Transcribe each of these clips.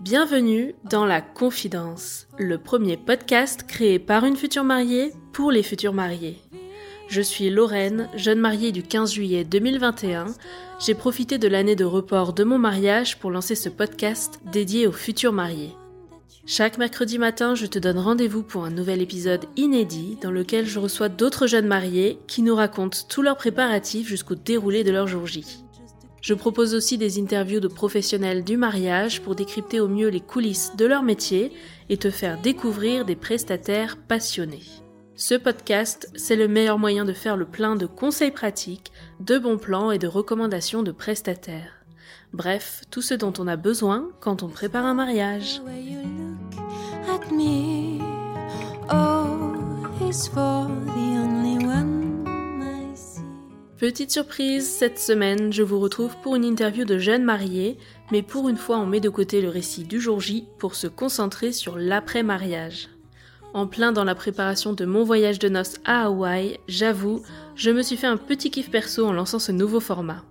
Bienvenue dans La Confidence, le premier podcast créé par une future mariée pour les futurs mariés. Je suis Lorraine, jeune mariée du 15 juillet 2021. J'ai profité de l'année de report de mon mariage pour lancer ce podcast dédié aux futurs mariés. Chaque mercredi matin, je te donne rendez-vous pour un nouvel épisode inédit dans lequel je reçois d'autres jeunes mariés qui nous racontent tous leurs préparatifs jusqu'au déroulé de leur jour J. Je propose aussi des interviews de professionnels du mariage pour décrypter au mieux les coulisses de leur métier et te faire découvrir des prestataires passionnés. Ce podcast, c'est le meilleur moyen de faire le plein de conseils pratiques, de bons plans et de recommandations de prestataires. Bref, tout ce dont on a besoin quand on prépare un mariage. Petite surprise, cette semaine, je vous retrouve pour une interview de jeunes mariés, mais pour une fois on met de côté le récit du jour J pour se concentrer sur l'après-mariage. En plein dans la préparation de mon voyage de noces à Hawaï, j'avoue, je me suis fait un petit kiff perso en lançant ce nouveau format.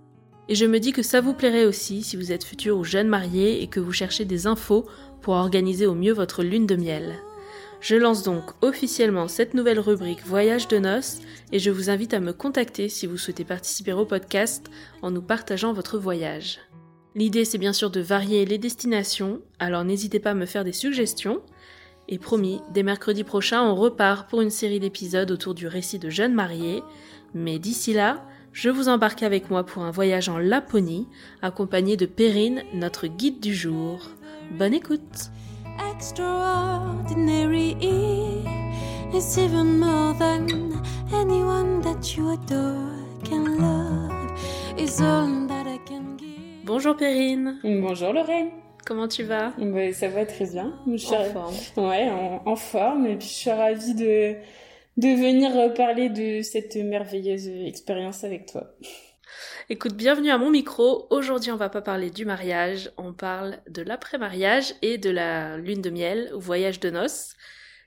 Et je me dis que ça vous plairait aussi si vous êtes futur ou jeune marié et que vous cherchez des infos pour organiser au mieux votre lune de miel. Je lance donc officiellement cette nouvelle rubrique Voyage de noces et je vous invite à me contacter si vous souhaitez participer au podcast en nous partageant votre voyage. L'idée c'est bien sûr de varier les destinations, alors n'hésitez pas à me faire des suggestions. Et promis, dès mercredi prochain, on repart pour une série d'épisodes autour du récit de jeunes mariés. Mais d'ici là, je vous embarque avec moi pour un voyage en Laponie, accompagné de Perrine, notre guide du jour. Bonne écoute Extraordinary is even more than anyone that you adore can love. Is all that I can give. Bonjour Perrine, Bonjour Lorraine. comment tu vas? Ouais, ça va très bien. Je suis En forme. Ouais, en, en forme. Et puis je suis ravie de, de venir euh, parler de cette merveilleuse expérience avec toi. Écoute, bienvenue à mon micro. Aujourd'hui, on va pas parler du mariage, on parle de l'après-mariage et de la lune de miel, voyage de noces.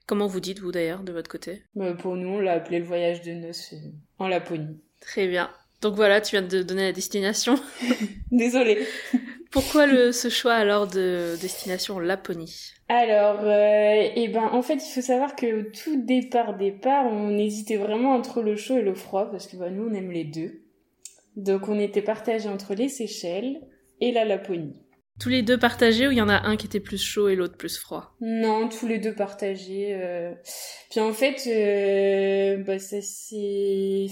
Comment vous dites, vous d'ailleurs, de votre côté? Bah, pour nous, on l'a appelé le voyage de noces euh, en Laponie. Très bien. Donc voilà, tu viens de donner la destination. Désolée. Pourquoi le, ce choix alors de destination Laponie? Alors, euh, eh ben, en fait, il faut savoir que au tout départ, départ, on hésitait vraiment entre le chaud et le froid parce que bah, nous, on aime les deux. Donc, on était partagés entre les Seychelles et la Laponie. Tous les deux partagés ou il y en a un qui était plus chaud et l'autre plus froid? Non, tous les deux partagés. euh. Puis en fait, euh, bah ça c'est,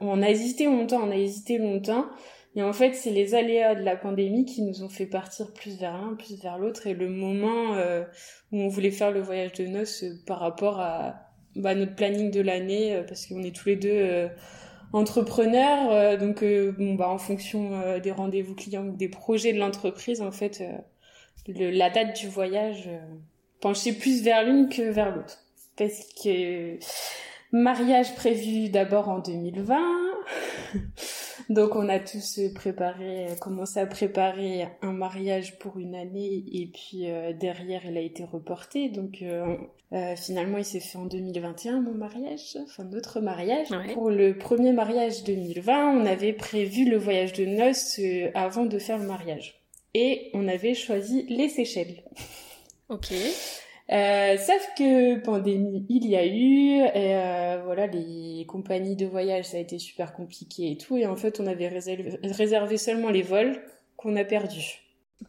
on a hésité longtemps, on a hésité longtemps. Et en fait, c'est les aléas de la pandémie qui nous ont fait partir plus vers l'un, plus vers l'autre. Et le moment euh, où on voulait faire le voyage de noces par rapport à bah, notre planning de l'année, parce qu'on est tous les deux entrepreneurs, euh, donc euh, bon bah en fonction euh, des rendez-vous clients ou des projets de l'entreprise, en fait, le- la date du voyage penchait plus vers l'une que vers l'autre. Parce que mariage prévu d'abord en 2020. Donc on a tous préparé, commencé à préparer un mariage pour une année et puis euh, derrière il a été reporté. Donc euh, euh, finalement il s'est fait en 2021 mon mariage, enfin notre mariage. Ouais. Pour le premier mariage 2020 on avait prévu le voyage de noces euh, avant de faire le mariage. Et on avait choisi les Seychelles. Ok. Euh, sauf que pandémie, il y a eu, et euh, voilà, les compagnies de voyage, ça a été super compliqué et tout, et en fait, on avait réservé, réservé seulement les vols qu'on a perdus.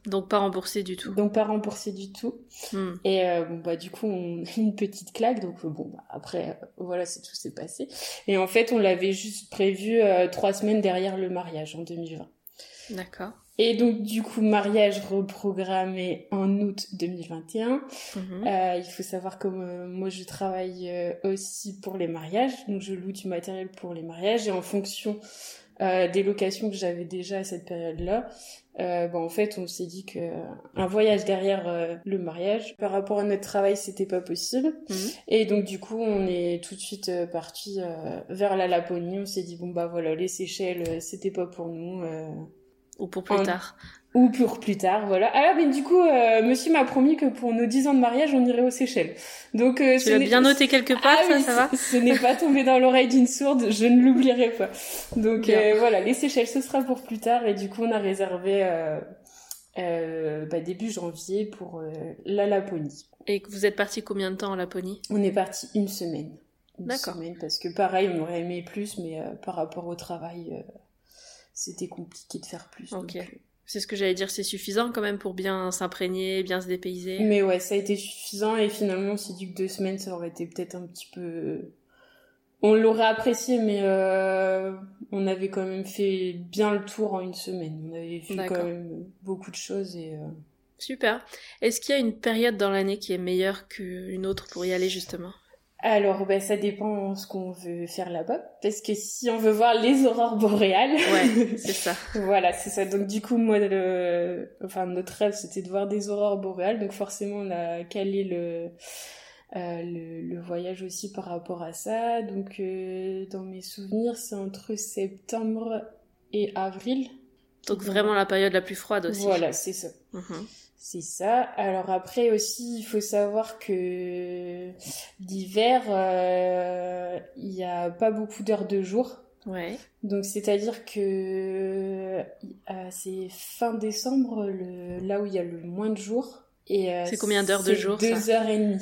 Donc pas remboursé du tout. Donc pas remboursé du tout. Hmm. Et euh, bon, bah du coup, on une petite claque, donc bon, bah, après, euh, voilà, c'est tout s'est passé. Et en fait, on l'avait juste prévu euh, trois semaines derrière le mariage en 2020. D'accord. Et donc, du coup, mariage reprogrammé en août 2021. Mhm. Euh, il faut savoir que euh, moi je travaille euh, aussi pour les mariages, donc je loue du matériel pour les mariages et en fonction euh, des locations que j'avais déjà à cette période-là, euh, bah, en fait on s'est dit que un voyage derrière le mariage par rapport à notre travail c'était pas possible Mhm. et donc du coup on est tout de suite parti vers la Laponie. On s'est dit bon bah voilà les Seychelles c'était pas pour nous. Euh, Ou pour plus En- tard. Ou pour plus tard, voilà. Alors, mais du coup, euh, monsieur m'a promis que pour nos 10 ans de mariage, on irait aux Seychelles. Donc, euh, tu l'as bien noté quelque part, ah ça, ça va Ce n'est pas tombé dans l'oreille d'une sourde, je ne l'oublierai pas. Donc, euh, voilà, les Seychelles, ce sera pour plus tard. Et du coup, on a réservé euh, euh bah, début janvier pour la Laponie. Et vous êtes parti combien de temps en Laponie? On est parti une semaine. D'accord. Parce que pareil, on aurait aimé plus, mais par rapport au travail, c'était compliqué de faire plus. Ok. C'est ce que j'allais dire, c'est suffisant quand même pour bien s'imprégner, bien se dépayser. Mais ouais, ça a été suffisant et finalement, c'est dit que deux semaines, ça aurait été peut-être un petit peu. On l'aurait apprécié, mais euh, on avait quand même fait bien le tour en une semaine. On avait fait quand même beaucoup de choses et. Euh, Super. Est-ce qu'il y a une période dans l'année qui est meilleure qu'une autre pour y aller justement? Alors, ben, ça dépend ce qu'on veut faire là-bas. Parce que si on veut voir les aurores boréales. Ouais, c'est ça. voilà, c'est ça. Donc, du coup, moi, le, enfin, notre rêve, c'était de voir des aurores boréales. Donc, forcément, on a calé le, euh, le, voyage aussi par rapport à ça. Donc, euh, dans mes souvenirs, c'est entre septembre et avril. Donc, vraiment la période la plus froide aussi. Voilà, c'est ça. Mhm. C'est ça. Alors après aussi, il faut savoir que l'hiver, euh, il n'y a pas beaucoup d'heures de jour. Ouais. Donc c'est-à-dire que euh, c'est fin décembre, le, là où il y a le moins de jours. Et euh, c'est combien d'heures de jour Deux heures et demie.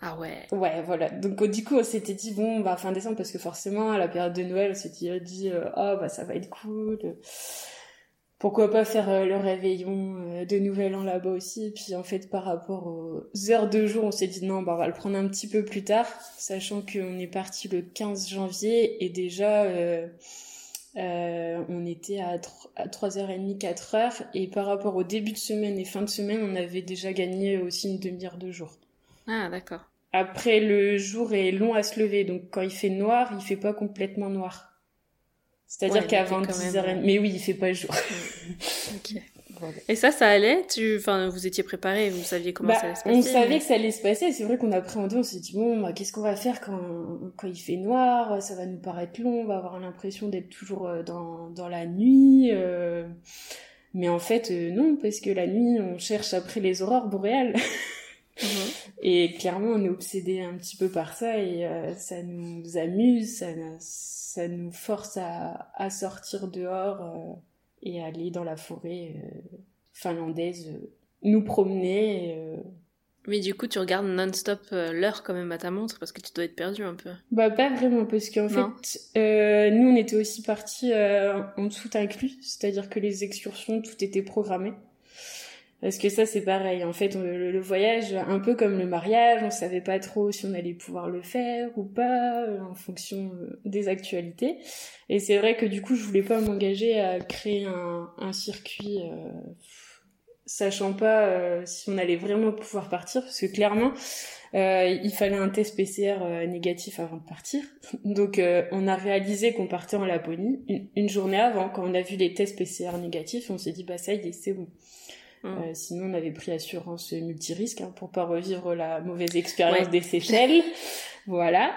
Ah ouais. Ouais, voilà. Donc du coup, on s'était dit bon, bah fin décembre parce que forcément à la période de Noël, on s'était dit oh bah ça va être cool pourquoi pas faire euh, le réveillon euh, de Nouvel An là-bas aussi. Et puis en fait, par rapport aux heures de jour, on s'est dit non, bah, on va le prendre un petit peu plus tard, sachant qu'on est parti le 15 janvier et déjà euh, euh, on était à, 3h30, 4h. Et par rapport au début de semaine et fin de semaine, on avait déjà gagné aussi une demi-heure de jour. Ah, d'accord. Après, le jour est long à se lever, donc quand il fait noir, il fait pas complètement noir. C'est-à-dire qu'avant 10h30... Euh, mais oui, il fait pas jour. ok. Et ça, ça allait? Tu... enfin, Vous étiez préparé, vous saviez comment bah, ça allait se passer On savait que ça allait se passer. C'est vrai qu'on appréhendait, on s'est dit, bon, bah, qu'est-ce qu'on va faire quand... quand il fait noir? Ça va nous paraître long, on va avoir l'impression d'être toujours euh, dans, dans la nuit. Euh... Mais en fait, euh, non, parce que la nuit, on cherche après les aurores boréales. Mhm. Et clairement, on est obsédé un petit peu par ça et ça nous amuse, ça, ça nous force à, à sortir dehors euh, et aller dans la forêt euh, finlandaise, euh, nous promener. Mais du coup, tu regardes non-stop l'heure quand même à ta montre parce que tu dois être perdu un peu. Bah pas vraiment parce qu'en fait, nous on était aussi partis en tout inclus, c'est-à-dire que les excursions tout était programmé. Parce que ça, c'est pareil. En fait, le, voyage, un peu comme le mariage, on savait pas trop si on allait pouvoir le faire ou pas, euh, en fonction euh, des actualités. Et c'est vrai que du coup, je voulais pas m'engager à créer un, un circuit, euh, sachant pas euh, si on allait vraiment pouvoir partir, parce que clairement, il fallait un test PCR négatif avant de partir. Donc, on a réalisé qu'on partait en Laponie une, une, journée avant, quand on a vu les tests PCR négatifs, on s'est dit bah ça y est, c'est bon. Mm. Euh, sinon, on avait pris assurance multirisque hein, pour pas revivre la mauvaise expérience des Seychelles. voilà.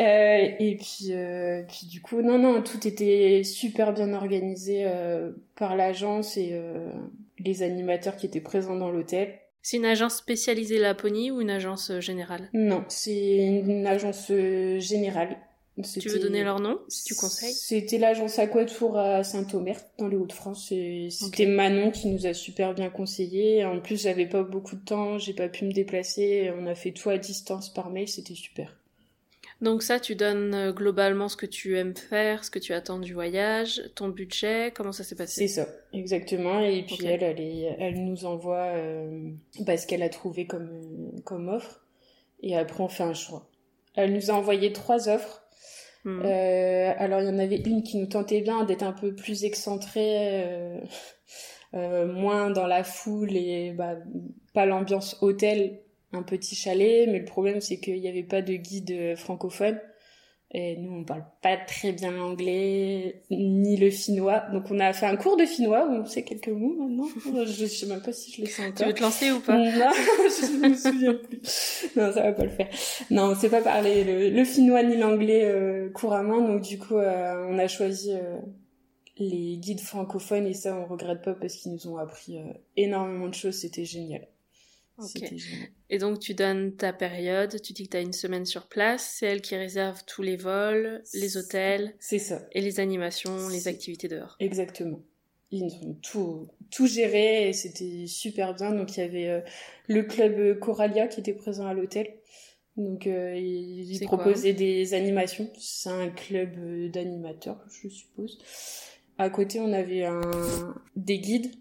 Euh, et puis, euh, puis du coup, non, non, tout était super bien organisé euh, par l'agence et euh, les animateurs qui étaient présents dans l'hôtel. C'est une agence spécialisée Laponie ou une agence générale? Non, c'est une agence générale tu veux donner leur nom, si tu conseilles C'était l'agence Aquatour à Saint-Omer, dans les Hauts-de-France. C'était Manon qui nous a super bien conseillé. En plus, j'avais pas beaucoup de temps, j'ai pas pu me déplacer. On a fait tout à distance par mail, c'était super. Donc ça, tu donnes euh, globalement ce que tu aimes faire, ce que tu attends du voyage, ton budget, comment ça s'est passé C'est ça, exactement. Et puis elle, elle, elle, nous envoie euh, bah, ce qu'elle a trouvé comme, comme offre. Et après, on fait un choix. Elle nous a envoyé trois offres. Hmm. Euh, alors il y en avait une qui nous tentait bien d'être un peu plus excentrée, euh, euh, moins dans la foule et bah, pas l'ambiance hôtel, un petit chalet. Mais le problème c'est qu'il n'y avait pas de guide francophone. Et nous, on parle pas très bien l'anglais, ni le finnois. Donc, on a fait un cours de finnois où on sait quelques mots maintenant. Je sais même pas si je le sais encore. Tu veux te lancer ou pas? Non, je me souviens plus. Non, ça va pas le faire. Non, on sait pas parler le, finnois ni l'anglais euh, couramment. Donc, du coup, euh, on a choisi euh, les guides francophones et ça on regrette pas parce qu'ils nous ont appris énormément de choses, c'était génial. Et donc tu donnes ta période, tu dis que tu as une semaine sur place, c'est elle qui réserve tous les vols, les hôtels. C'est ça. Et les animations, les activités dehors. Exactement. Ils ont tout, tout géré et c'était super bien. Donc il y avait euh, le club Coralia qui était présent à l'hôtel. Donc euh, ils, proposaient des animations. C'est un club euh, d'animateurs, je suppose. À côté, on avait un, des guides.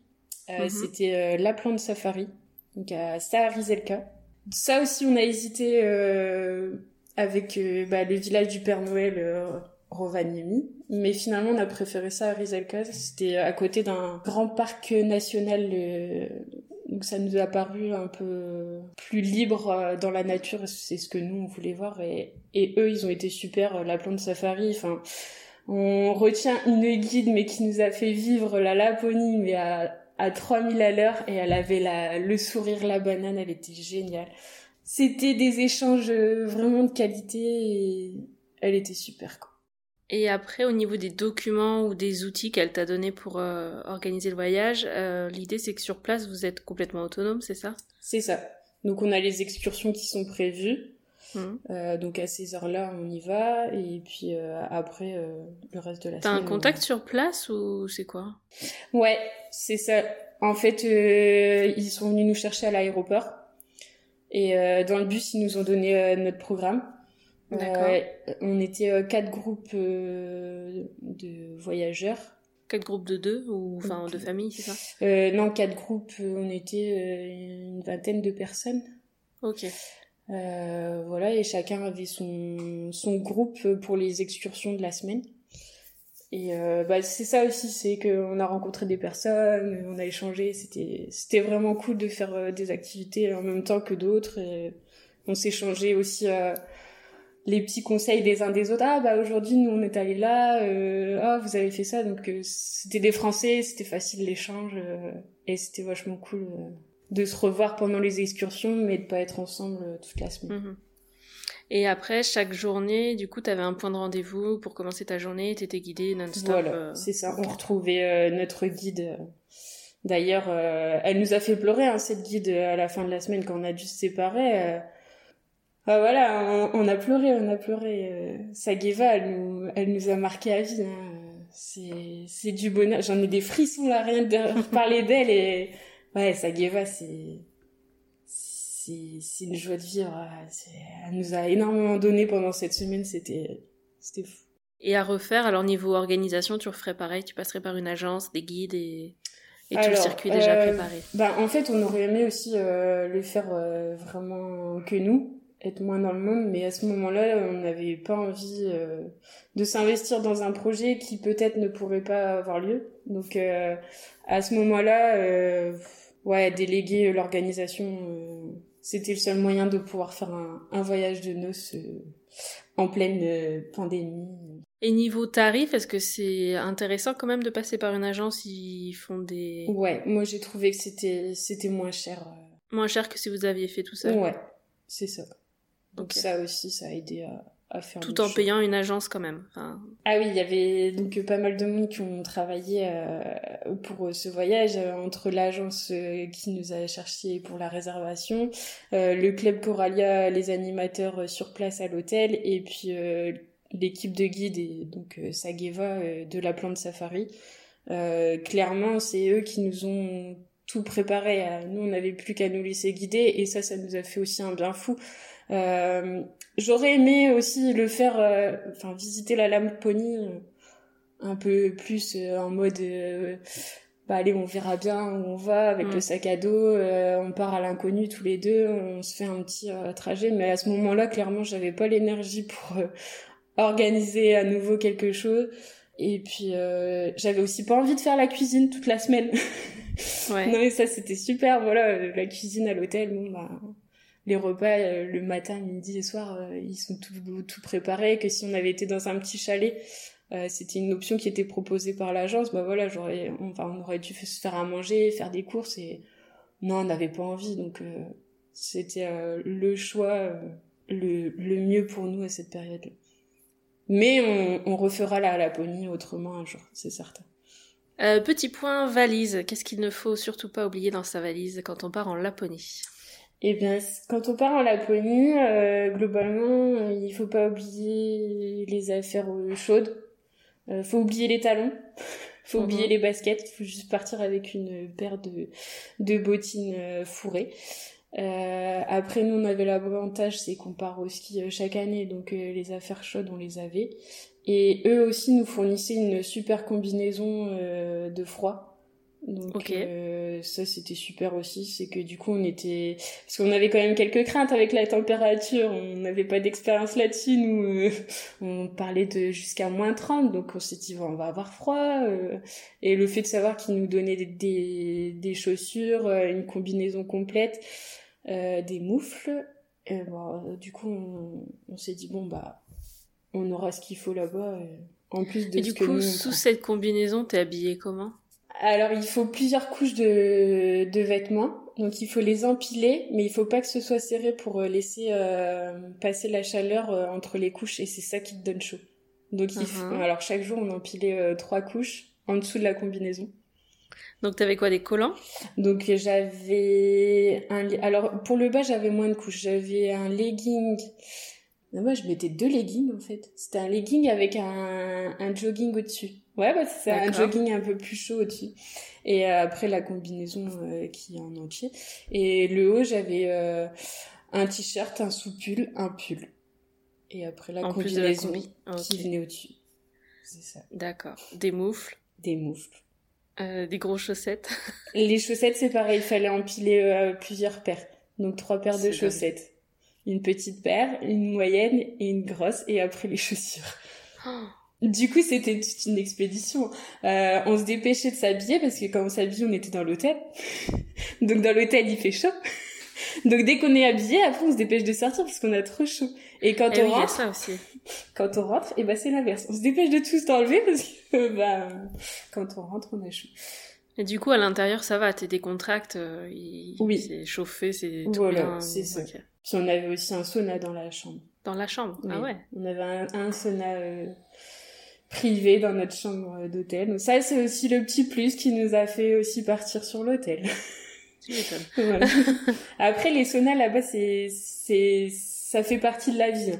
Mhm. C'était la plante safari donc à Saharizelka. Ça aussi, on a hésité euh, avec euh, bah, le village du Père Noël euh, Rovaniemi, mais finalement on a préféré ça à Rizelka. C'était à côté d'un grand parc national, euh, donc ça nous a paru un peu plus libre dans la nature. C'est ce que nous on voulait voir et, et eux ils ont été super. La plante safari, enfin on retient une guide mais qui nous a fait vivre la Laponie mais à à 3000 à l'heure et elle avait la, le sourire, la banane, elle était géniale. C'était des échanges euh, vraiment de qualité et elle était super quoi. Et après, au niveau des documents ou des outils qu'elle t'a donné pour euh, organiser le voyage, euh, l'idée c'est que sur place vous êtes complètement autonome, c'est ça? C'est ça. Donc on a les excursions qui sont prévues. Mmh. Euh, donc à ces heures-là, on y va et puis euh, après euh, le reste de la T'as semaine. un contact sur place ou c'est quoi? Ouais, c'est ça. En fait, ils sont venus nous chercher à l'aéroport et dans le bus, ils nous ont donné notre programme. on était quatre groupes de voyageurs. Quatre groupes de deux ou enfin de famille, c'est ça? Non, quatre groupes. On était une vingtaine de personnes. Ok. Euh, voilà, et chacun avait son, son groupe pour les excursions de la semaine. Et euh, bah, c'est ça aussi, c'est qu'on a rencontré des personnes, on a échangé, c'était c'était vraiment cool de faire euh, des activités en même temps que d'autres. On s'échangeait aussi euh, les petits conseils des uns des autres. Ah bah aujourd'hui nous on est allé là, euh, ah vous avez fait ça, donc c'était des Français, c'était facile l'échange et c'était vachement cool de se revoir pendant les excursions, mais de pas être ensemble euh, toute la semaine. Mhm. Et après, chaque journée, du coup, tu avais un point de rendez-vous pour commencer ta journée, tu étais guidée non-stop. Voilà, euh, c'est ça. On retrouvait euh, notre guide. D'ailleurs, elle nous a fait pleurer, hein, cette guide, à la fin de la semaine, quand on a dû se séparer. Ah, voilà, on, a pleuré, on a pleuré. Sageva, elle nous, elle nous a marqué à vie. Hein. C'est du bonheur. J'en ai des frissons là, rien de parler d'elle. Et ouais, Sageva, c'est c'est une joie de vivre. Elle nous a énormément donné pendant cette semaine. C'était c'était fou. Et à refaire, alors niveau organisation, tu referais pareil? Tu passerais par une agence, des guides et, et tout le circuit déjà euh, préparé? bah, En fait, on aurait aimé aussi euh, le faire euh, vraiment que nous, être moins dans le monde, mais à ce moment-là, on n'avait pas envie de s'investir dans un projet qui peut-être ne pourrait pas avoir lieu. Donc à ce moment-là ouais, déléguer l'organisation, euh, c'était le seul moyen de pouvoir faire un, un voyage de noces euh, en pleine euh, pandémie. Et niveau tarif, est-ce que c'est intéressant quand même de passer par une agence Ils font des... Ouais, moi j'ai trouvé que c'était c'était moins cher. Moins cher que si vous aviez fait tout ça Ouais, c'est ça. Donc ça aussi, ça a aidé à, tout en payant une agence quand même. Ah oui, il y avait donc pas mal de monde qui ont travaillé euh, pour euh, ce voyage, euh, entre l'agence qui nous a cherché pour la réservation, le club Coralia, les animateurs sur place à l'hôtel, et puis l'équipe de guide et donc Sageva de la plante safari. clairement, c'est eux qui nous ont tout préparé. Nous, on n'avait plus qu'à nous laisser guider, et ça, ça nous a fait aussi un bien fou. Euh, J'aurais aimé aussi le faire, euh, enfin visiter la Laponie euh, un peu plus euh, en mode, bah allez, on verra bien où on va avec le mm. sac à dos, on part à l'inconnu tous les deux, on se fait un petit trajet. Mais à ce moment-là, clairement, j'avais pas l'énergie pour organiser à nouveau quelque chose. Et puis j'avais aussi pas envie de faire la cuisine toute la semaine. ouais. non mais ça c'était super. Voilà, la cuisine à l'hôtel, bon bah les repas euh, le matin, midi et soir, euh, ils sont tout, tout préparés. Que si on avait été dans un petit chalet, euh, c'était une option qui était proposée par l'agence. Bah voilà, j'aurais, enfin, on aurait dû se faire à manger, faire des courses et non, on n'avait pas envie. Donc c'était le choix le, mieux pour nous à cette période-là. Mais on, on refera la Laponie autrement un jour, c'est certain. petit point valise. Qu'est-ce qu'il ne faut surtout pas oublier dans sa valise quand on part en Laponie? Eh bien, quand on part en Laponie, globalement, il faut pas oublier les affaires chaudes. Il faut oublier les talons. faut mhm. oublier les baskets. faut juste partir avec une paire de, de bottines fourrées. Euh, après, nous, on avait l'avantage, c'est qu'on part au ski euh, chaque année, donc euh, les affaires chaudes, on les avait. Et eux aussi nous fournissaient une super combinaison euh, de froid. Donc ça, c'était super aussi. C'est que du coup, on était... Parce qu'on avait quand même quelques craintes avec la température. On n'avait pas d'expérience là-dessus. Nous, on parlait de jusqu'à moins 30. Donc on s'est dit, on va avoir froid. Et le fait de savoir qu'ils nous donnaient des, des, des chaussures, une combinaison complète euh, des moufles. Et bah, du coup, on, s'est dit, bon, bah, on aura ce qu'il faut là-bas. En plus de et du coup, sous cette combinaison, t'es habillée comment? Alors, il faut plusieurs couches de, de vêtements. Donc, il faut les empiler, mais il faut pas que ce soit serré pour euh, laisser euh, passer la chaleur entre les couches. Et c'est ça qui te donne chaud. Donc, il uh-huh. faut... alors chaque jour, on empilait trois couches en dessous de la combinaison. Donc t'avais quoi des collants? Donc j'avais un alors pour le bas j'avais moins de couches, j'avais un legging. moi je mettais deux leggings en fait. C'était un legging avec un, un jogging au-dessus. Ouais bah c'est un jogging un peu plus chaud au-dessus. Et euh, après la combinaison euh, qui est en entier. Et le haut j'avais euh, un t-shirt, un sous-pull, un pull. Et après la combinaison qui venait au-dessus. C'est ça. D'accord. Des moufles. Des moufles. Euh, des grosses chaussettes. Les chaussettes, c'est pareil, il fallait empiler plusieurs paires. Donc trois paires de chaussettes. Une petite paire, une moyenne et une grosse, et après les chaussures. Oh. Du coup, c'était toute une expédition. Euh, on se dépêchait de s'habiller parce que quand on s'habille, on était dans l'hôtel. Donc dans l'hôtel, il fait chaud. Donc dès qu'on est habillé, après on se dépêche de sortir parce qu'on a trop chaud. Et quand eh on rentre, ça aussi. quand on rentre, et eh ben c'est l'inverse. On se dépêche de tout s'enlever parce que bah quand on rentre, on a chaud. Et du coup, à l'intérieur, ça va, t'es décontractes, euh, oui. c'est chauffé, c'est tout voilà, c'est ça. Puis on avait aussi un sauna dans la chambre. Dans la chambre, ah ouais. On avait un, sauna euh, privé dans notre chambre d'hôtel. Donc ça, c'est aussi le petit plus qui nous a fait aussi partir sur l'hôtel. Après, les saunas là-bas, c'est, c'est, ça fait partie de la vie.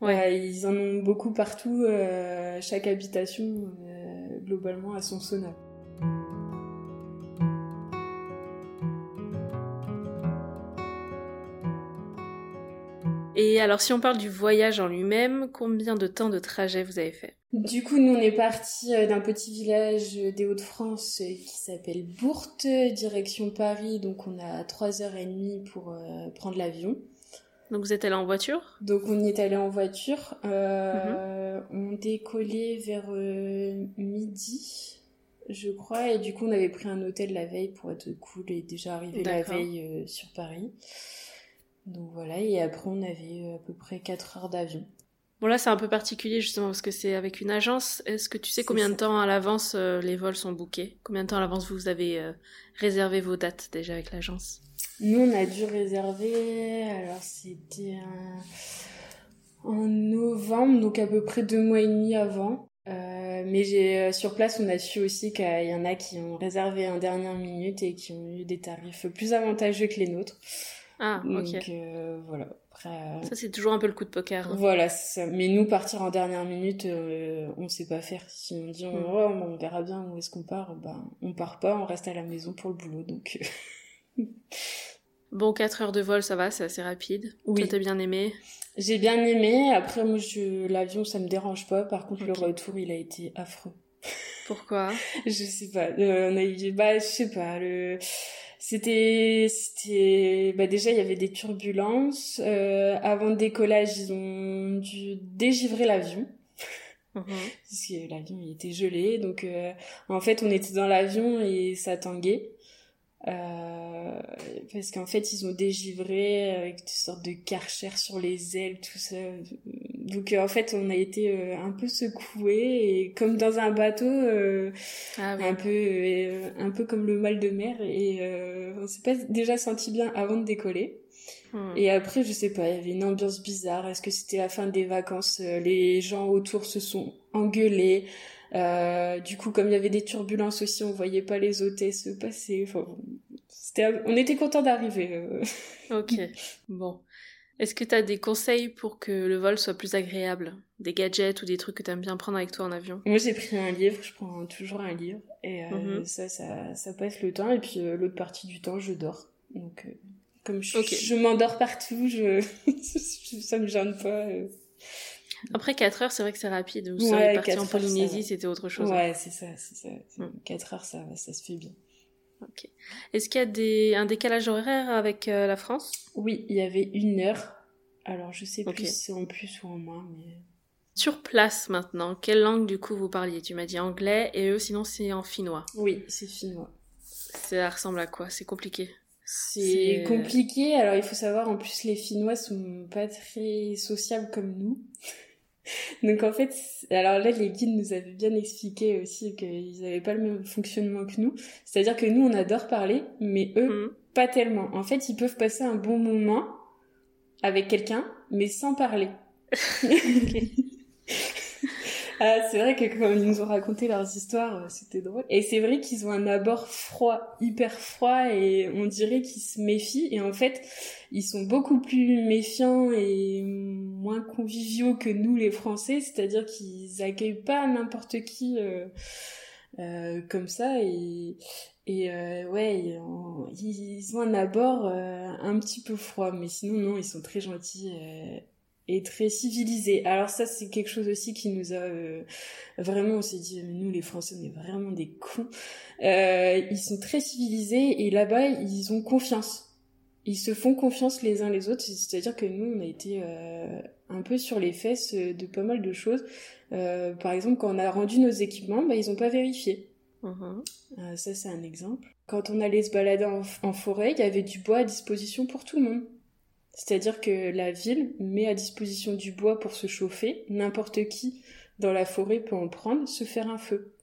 Ouais. ils en ont beaucoup partout. Euh, chaque habitation, euh, globalement, a son sauna. Et alors, si on parle du voyage en lui-même, combien de temps de trajet vous avez fait? Du coup, nous, on est parti euh, d'un petit village des Hauts-de-France euh, qui s'appelle Bourte, direction Paris. Donc, on a trois heures et demie pour euh, prendre l'avion. Donc, vous êtes allé en voiture? Donc, on y est allé en voiture. Euh, mhm. On décollait vers midi, je crois. Et du coup, on avait pris un hôtel la veille pour être cool et déjà arrivé la veille sur Paris. Donc voilà, et après on avait euh, à peu près 4 heures d'avion. Bon là c'est un peu particulier justement parce que c'est avec une agence. Est-ce que tu sais combien de temps à l'avance euh, les vols sont bookés? Combien de temps à l'avance vous avez euh, réservé vos dates déjà avec l'agence? Nous on a dû réserver, alors c'était en novembre, donc à peu près deux mois et demi avant. mais j'ai sur place, on a su aussi qu'il y en a qui ont réservé en dernière minute et qui ont eu des tarifs plus avantageux que les nôtres. Ah, Donc, euh, voilà. Après, euh, Ça, c'est toujours un peu le coup de poker. Hein. Voilà, ça. Mais nous, partir en dernière minute, euh, on sait pas faire. Si on dit, on, hmm. on verra bien où est-ce qu'on part, ben, on part pas, on reste à la maison pour le boulot. Donc. bon, 4 heures de vol, ça va, c'est assez rapide. Oui. Toi, t'as bien aimé? J'ai bien aimé. Après, moi, je... l'avion, ça me dérange pas. Par contre, le retour, il a été affreux. Pourquoi? Je sais pas. on a eu, bah, je sais pas. Le c'était, c'était, bah déjà il y avait des turbulences. Euh, avant le décollage, ils ont dû dégivrer l'avion. Mhm. Parce que l'avion il était gelé, donc euh, en fait on était dans l'avion et ça tanguait. Euh, parce qu'en fait ils ont dégivré avec des sortes de karcher sur les ailes, tout ça. Donc euh, en fait on a été euh, un peu secoué et comme dans un bateau, euh, ah un peu un peu comme le mal de mer et on s'est pas déjà senti bien avant de décoller. Hmm. Et après je sais pas, il y avait une ambiance bizarre. Est-ce que c'était la fin des vacances? Les gens autour se sont engueulés. Du coup, comme il y avait des turbulences aussi, on voyait pas les hôtesses passer. Enfin, on était content d'arriver. ok, bon. Est-ce que tu as des conseils pour que le vol soit plus agréable? Des gadgets ou des trucs que tu aimes bien prendre avec toi en avion? Moi j'ai pris un livre, je prends toujours un livre et euh, mhm. ça, ça, ça, passe le temps et puis euh, l'autre partie du temps je dors. Donc euh, comme je, je m'endors partout, je... ça me gêne pas. Après 4 heures c'est vrai que c'est rapide. Vous ouais, parti en Polynésie c'était autre chose. Hein. Ouais c'est ça, c'est ça. 4 mm. heures ça, ça se fait bien. Ok. Est-ce qu'il y a des, un décalage horaire avec euh, la France? Oui, il y avait une heure. Alors, je sais plus si c'est en plus ou en moins, mais... Sur place maintenant, quelle langue du coup vous parliez? Tu m'as dit anglais et eux sinon c'est en finnois. Oui, c'est finnois. Ça ressemble à quoi? C'est compliqué C'est compliqué. Alors il faut savoir en plus les Finnois sont pas très sociables comme nous. Donc en fait, alors là, les guides nous avaient bien expliqué aussi qu'ils n'avaient pas le même fonctionnement que nous. C'est-à-dire que nous, on adore parler, mais eux, mm. pas tellement. En fait, ils peuvent passer un bon moment avec quelqu'un, mais sans parler. Ah, c'est vrai que quand ils nous ont raconté leurs histoires, euh, c'était drôle. Et c'est vrai qu'ils ont un abord froid, hyper froid, et on dirait qu'ils se méfient. Et en fait, ils sont beaucoup plus méfiants et moins conviviaux que nous, les Français. C'est-à-dire qu'ils accueillent pas n'importe qui euh, euh, comme ça. Et, et euh, ouais, ils ont un abord euh, un petit peu froid, mais sinon non, ils sont très gentils et très civilisé. Alors ça, c'est quelque chose aussi qui nous a euh, vraiment, on s'est dit, nous les Français, on est vraiment des cons. Euh, ils sont très civilisés et là-bas, ils ont confiance. Ils se font confiance les uns les autres. C'est-à-dire que nous, on a été euh, un peu sur les fesses de pas mal de choses. par exemple, quand on a rendu nos équipements, bah, ils ont pas vérifié. Uh-huh. ça, c'est un exemple. Quand on allait se balader en forêt, il y avait du bois à disposition pour tout le monde. C'est-à-dire que la ville met à disposition du bois pour se chauffer. N'importe qui dans la forêt peut en prendre, se faire un feu.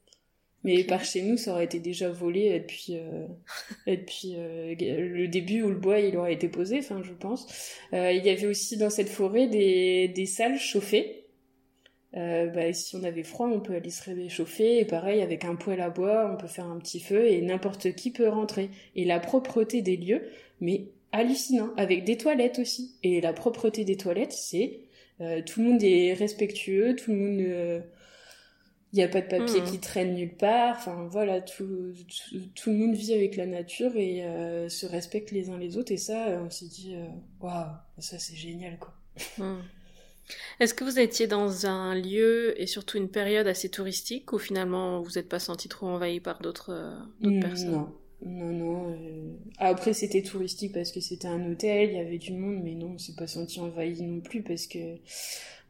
Mais par chez nous, ça aurait été déjà volé depuis, euh, depuis euh, le début où le bois il aurait été posé, enfin je pense. Euh, il y avait aussi dans cette forêt des, des salles chauffées. Euh, bah, si on avait froid, on peut aller se réchauffer. Et pareil, avec un poêle à bois, on peut faire un petit feu et n'importe qui peut rentrer. Et la propreté des lieux, mais hallucinant, avec des toilettes aussi. Et la propreté des toilettes, c'est euh, tout le monde est respectueux, tout le monde... il euh, n'y a pas de papier mmh. qui traîne nulle part. Enfin voilà, tout, tout, le monde vit avec la nature et euh, se respecte les uns les autres. Et ça, on s'est dit, waouh, ça c'est génial quoi. Mmh. Est-ce que vous étiez dans un lieu et surtout une période assez touristique ou finalement vous n'êtes pas senti trop envahi par d'autres personnes? Non, non, non. Euh, après, c'était touristique parce que c'était un hôtel, il y avait du monde, mais non, on s'est pas senti envahi non plus parce que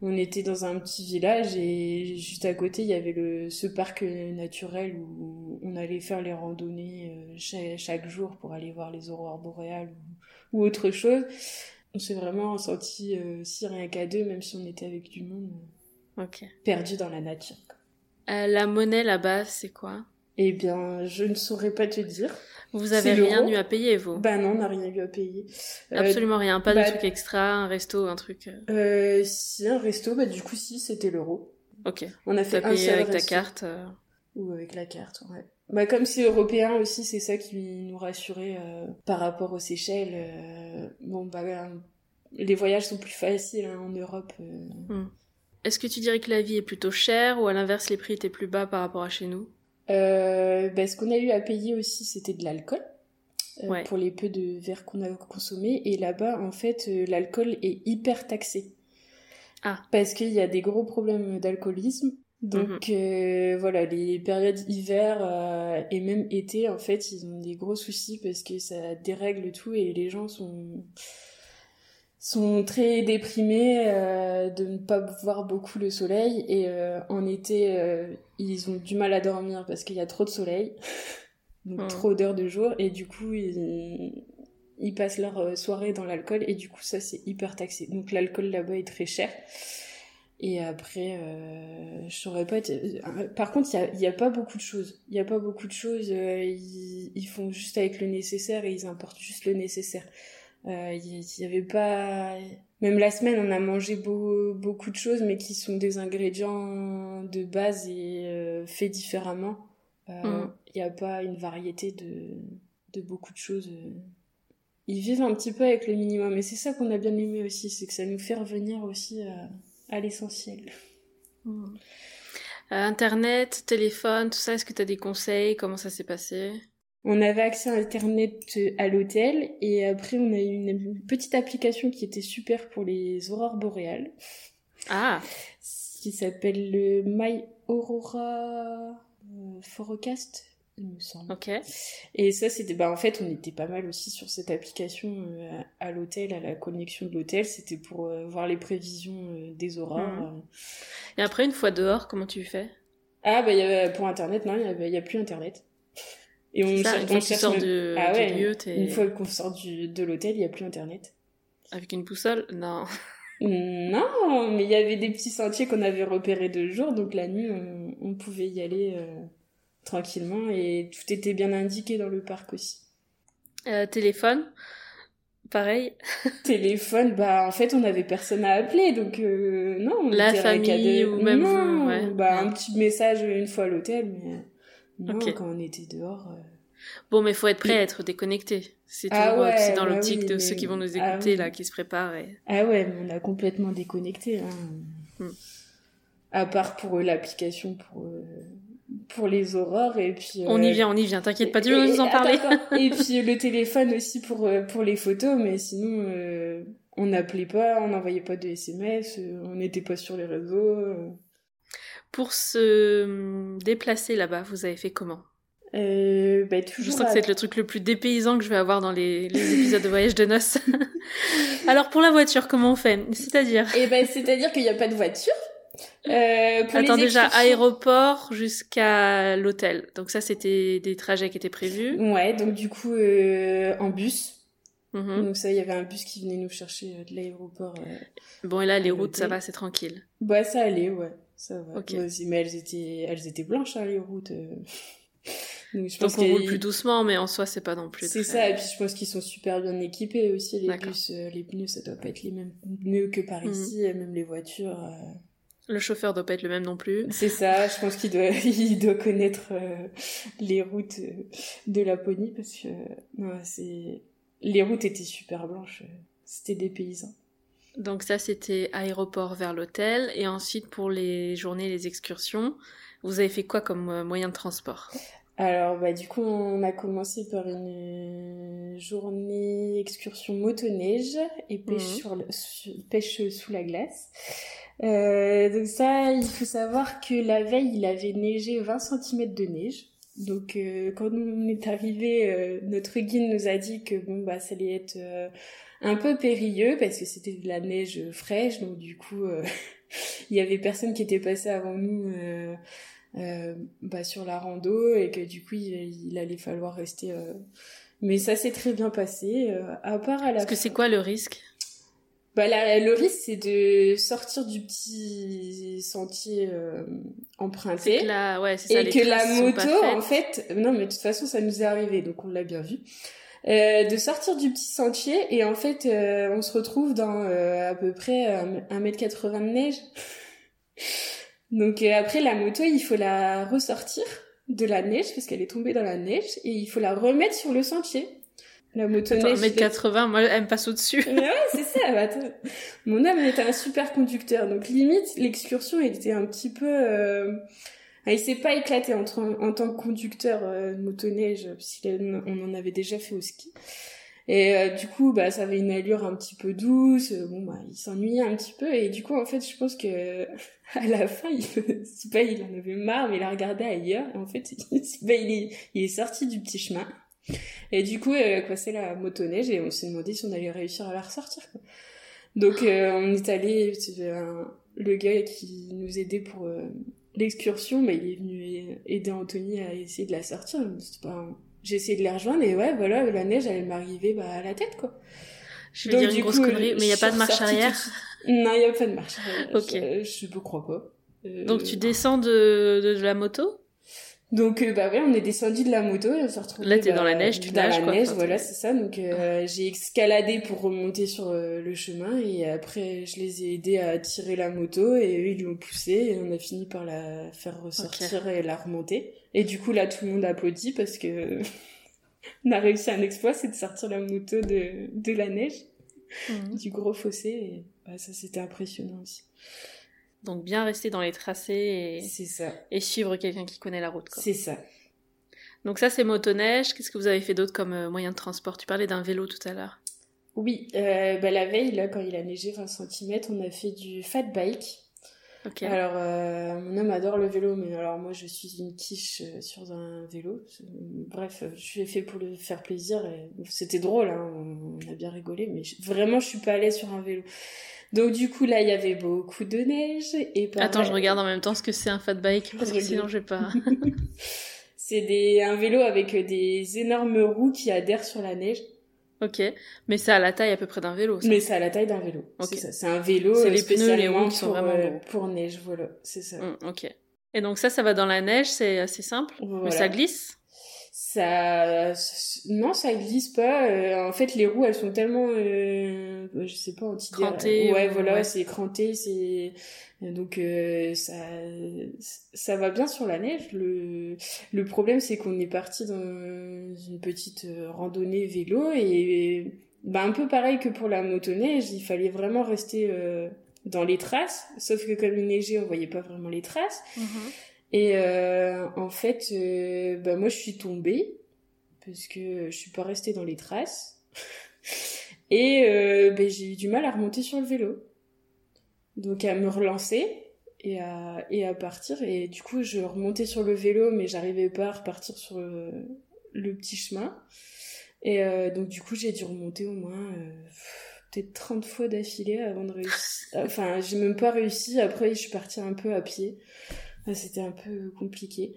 on était dans un petit village et juste à côté, il y avait le, ce parc naturel où on allait faire les randonnées euh, chaque, jour pour aller voir les aurores boréales ou, autre chose. On s'est vraiment senti euh, si rien qu'à deux, même si on était avec du monde, perdu dans la nature. la monnaie là-bas, c'est quoi? Eh bien, je ne saurais pas te dire. Vous avez rien eu à payer, vous? Bah non, on n'a rien eu à payer. Euh, Absolument rien, pas de bah, truc extra, un resto, un truc. Euh, euh si un resto, bah du coup si, c'était l'euro. Ok. On a fait un payé avec ta carte. Euh. Ou avec la carte, ouais. Bah comme c'est européen aussi, c'est ça qui nous rassurait par rapport aux Seychelles. bon bah les voyages sont plus faciles hein, en Europe. Hmm. Est-ce que tu dirais que la vie est plutôt chère ou à l'inverse les prix étaient plus bas par rapport à chez nous? Euh, ben, ce qu'on a eu à payer aussi, c'était de l'alcool. Euh, pour les peu de verres qu'on a consommés. Et là-bas, en fait, euh, l'alcool est hyper taxé. Ah. Parce qu'il y a des gros problèmes d'alcoolisme. Donc mhm. voilà, les périodes hiver et même été, en fait, ils ont des gros soucis parce que ça dérègle tout et les gens sont sont très déprimés euh, de ne pas voir beaucoup le soleil. Et euh, en été euh, ils ont du mal à dormir parce qu'il y a trop de soleil. Donc hmm. trop d'heures de jour. Et du coup ils, ils passent leur soirée dans l'alcool. Et du coup ça c'est hyper taxé. Donc l'alcool là-bas est très cher. Et après je saurais pas par contre il y a, a, pas beaucoup de choses. Il y a pas beaucoup de choses ils, ils font juste avec le nécessaire et ils importent juste le nécessaire Il y, avait pas. Même la semaine, on a mangé beaucoup de choses, mais qui sont des ingrédients de base et faits différemment. Mm. Il n'y a pas une variété de, de beaucoup de choses. Ils vivent un petit peu avec le minimum. Et c'est ça qu'on a bien aimé aussi, c'est que ça nous fait revenir aussi à, l'essentiel. Mm. Internet, téléphone, tout ça, est-ce que tu as des conseils? Comment ça s'est passé? On avait accès à Internet à l'hôtel et après on a eu une petite application qui était super pour les aurores boréales. Ah Qui s'appelle le My Aurora euh, Forecast, il me semble. Ok. Et ça, c'était, bah, en fait, on était pas mal aussi sur cette application euh, à l'hôtel, à la connexion de l'hôtel. C'était pour euh, voir les prévisions des aurores. Mhm. Et après, une fois dehors, comment tu fais? Ah, bah, y avait, pour Internet, non, il n'y a, plus Internet. Et on, ça, sort de, ah, ouais, lieu, une fois qu'on sort du, de l'hôtel, il n'y a plus Internet. Avec une boussole? Non. Non, mais il y avait des petits sentiers qu'on avait repérés de jour, donc la nuit, on, pouvait y aller euh, tranquillement et tout était bien indiqué dans le parc aussi. Euh, téléphone Pareil. téléphone, bah en fait on avait personne à appeler, donc euh, non. La famille ou même vous, ouais. Bah un petit message une fois à l'hôtel, mais non, quand on était dehors. Bon, mais faut être prêt à être déconnecté. C'est ah ouais, c'est dans bah l'optique de ceux qui vont nous ah écouter là, qui se préparent. Ah ouais, mais on a complètement déconnecté. Hein. Hmm. À part pour euh, l'application pour euh, pour les aurores et puis. On y euh, vient, on y vient. T'inquiète pas, tu veux nous en parler? et puis le téléphone aussi pour pour les photos, mais sinon on n'appelait pas, on n'envoyait pas de SMS, on n'était pas sur les réseaux. Pour se déplacer là-bas, vous avez fait comment? Euh, bah, je sens que c'est le truc le plus dépaysant que je vais avoir dans les, les épisodes de voyage de noces. Alors pour la voiture, comment on fait? C'est-à-dire? Eh ben, c'est-à-dire qu'il n'y a pas de voiture. Euh, pour Attends déjà aéroport jusqu'à l'hôtel. Donc ça c'était des trajets qui étaient prévus. Ouais, donc du coup euh, en bus. Mm-hmm. Donc ça il y avait un bus qui venait nous chercher de l'aéroport. Bon et là les routes ça va c'est tranquille. Bah ça allait ouais ça va. mais elles étaient elles étaient blanches hein, les routes. Donc, je pense on roule plus doucement, mais en soi, c'est pas non plus. C'est ça, et puis je pense qu'ils sont super bien équipés aussi, les bus. Euh, les pneus, ça doit pas être les mêmes pneus que par mhm. ici, même les voitures. Euh. Le chauffeur doit pas être le même non plus. C'est ça, je pense qu'il doit, il doit connaître euh, les routes de Laponie parce que c'est les routes étaient super blanches, c'était des paysans. Donc ça, c'était aéroport vers l'hôtel, et ensuite pour les journées, les excursions, vous avez fait quoi comme moyen de transport? Alors, bah, du coup, on a commencé par une journée excursion motoneige et pêche, mhm. sur pêche sous la glace. Euh, donc ça, il faut savoir que la veille, il avait neigé 20 cm de neige. Donc euh, quand on est arrivé, euh, notre guide nous a dit que bon bah ça allait être euh, un peu périlleux parce que c'était de la neige fraîche. Donc du coup, il y avait personne qui était passé avant nous euh, bah, sur la rando et que du coup il, allait falloir rester. Euh... Mais ça s'est très bien passé. Euh, à part à la. Parce que c'est quoi le risque? Bah, la, le risque, c'est de sortir du petit sentier euh, emprunté. La, ouais, ça, et que la moto, en fait, non, mais de toute façon, ça nous est arrivé, donc on l'a bien vu. Euh, de sortir du petit sentier et en fait, on se retrouve dans à peu près 1m80 de neige. Donc euh, après la moto, il faut la ressortir de la neige parce qu'elle est tombée dans la neige et il faut la remettre sur le sentier. La moto neige. 1m80, moi, elle me passe au-dessus. ouais, c'est ça. Bah, mon homme était un super conducteur. Donc limite, l'excursion était un petit peu... Euh... Il s'est pas éclaté en, en tant que conducteur euh, motoneige, puisqu'on en avait déjà fait au ski. Et euh, du coup, bah, ça avait une allure un petit peu douce. Bon, bah, il s'ennuyait un petit peu. Et du coup, en fait, je pense que à la fin, il, pas, il en avait marre, mais il a regardé ailleurs. Et en fait, il, il, est, il est sorti du petit chemin. Et du coup, euh, quoi, c'est la motoneige et on s'est demandé si on allait réussir à la ressortir. Quoi. Donc, euh, on est allé, le gars qui nous aidait pour euh, l'excursion, mais il est venu aider Anthony à essayer de la sortir. Pas J'ai essayé de la rejoindre et ouais, voilà, la neige, elle m'arrivait bah, à la tête, quoi. Je vais dire une grosse connerie, mais il n'y a pas de marche arrière Non, il n'y a pas de marche arrière. ok. Je ne crois pas. Donc tu descends de, de, la moto? Donc euh, bah ouais, on est descendu de la moto et on s'est retrouvé. Là, t'es bah, dans la neige, tu dans nages, la quoi. neige, voilà, c'est ça. Donc euh, j'ai escaladé pour remonter sur euh, le chemin et après je les ai aidés à tirer la moto et eux ils l'ont poussé et on a fini par la faire ressortir et la remonter. Et du coup là tout le monde applaudit parce que on a réussi un exploit, c'est de sortir la moto de de la neige, Mhm. du gros fossé et bah, ça c'était impressionnant aussi. Donc bien rester dans les tracés et, C'est ça, et suivre quelqu'un qui connaît la route. C'est ça. Donc ça c'est motoneige. Qu'est-ce que vous avez fait d'autre comme euh, moyen de transport? Tu parlais d'un vélo tout à l'heure. Oui, euh, bah, la veille, là, quand il a neigé 20 cm, on a fait du fat bike. Ok. Alors, euh, mon homme adore le vélo, mais alors moi, je suis une quiche sur un vélo. Bref, je l'ai fait pour le faire plaisir. et C'était drôle, hein, on on a bien rigolé, mais je- vraiment, je suis pas à l'aise sur un vélo. Donc, du coup, là, il y avait beaucoup de neige. Et pareil- Attends, je regarde en même temps ce que c'est un fat bike parce que sinon je vais pas. C'est des, un vélo avec des énormes roues qui adhèrent sur la neige. ok. Mais ça a la taille à peu près d'un vélo. ça. Mais c'est à la taille d'un vélo. Ok. C'est ça. C'est un vélo C'est euh, les pneus, les roues qui sont pour, vraiment euh, pour neige. Voilà, c'est ça. Mm, ok. Et donc ça, ça va dans la neige, c'est assez simple. Voilà. Mais ça glisse. Ça, non, ça glisse pas. Euh, en fait, les roues, elles sont tellement, euh, je sais pas, anti Crantées, Ouais, ou- voilà, ouais. c'est cranté, c'est donc euh, ça, ça va bien sur la neige. Le, le problème, c'est qu'on est parti dans une petite euh, randonnée vélo et bah un peu pareil que pour la motoneige, il fallait vraiment rester euh, dans les traces. Sauf que comme il neigeait, on voyait pas vraiment les traces. Et euh, en fait, euh, bah moi je suis tombée parce que je suis pas restée dans les traces. Et euh, ben, j'ai eu du mal à remonter sur le vélo. Donc à me relancer et à, partir. Et du coup, je remontais sur le vélo, mais j'arrivais pas à repartir sur le, le petit chemin. Et donc du coup, j'ai dû remonter au moins peut-être 30 fois d'affilée avant de réussir. Enfin, j'ai même pas réussi. Après, je suis partie un peu à pied. Ah, C'était un peu compliqué.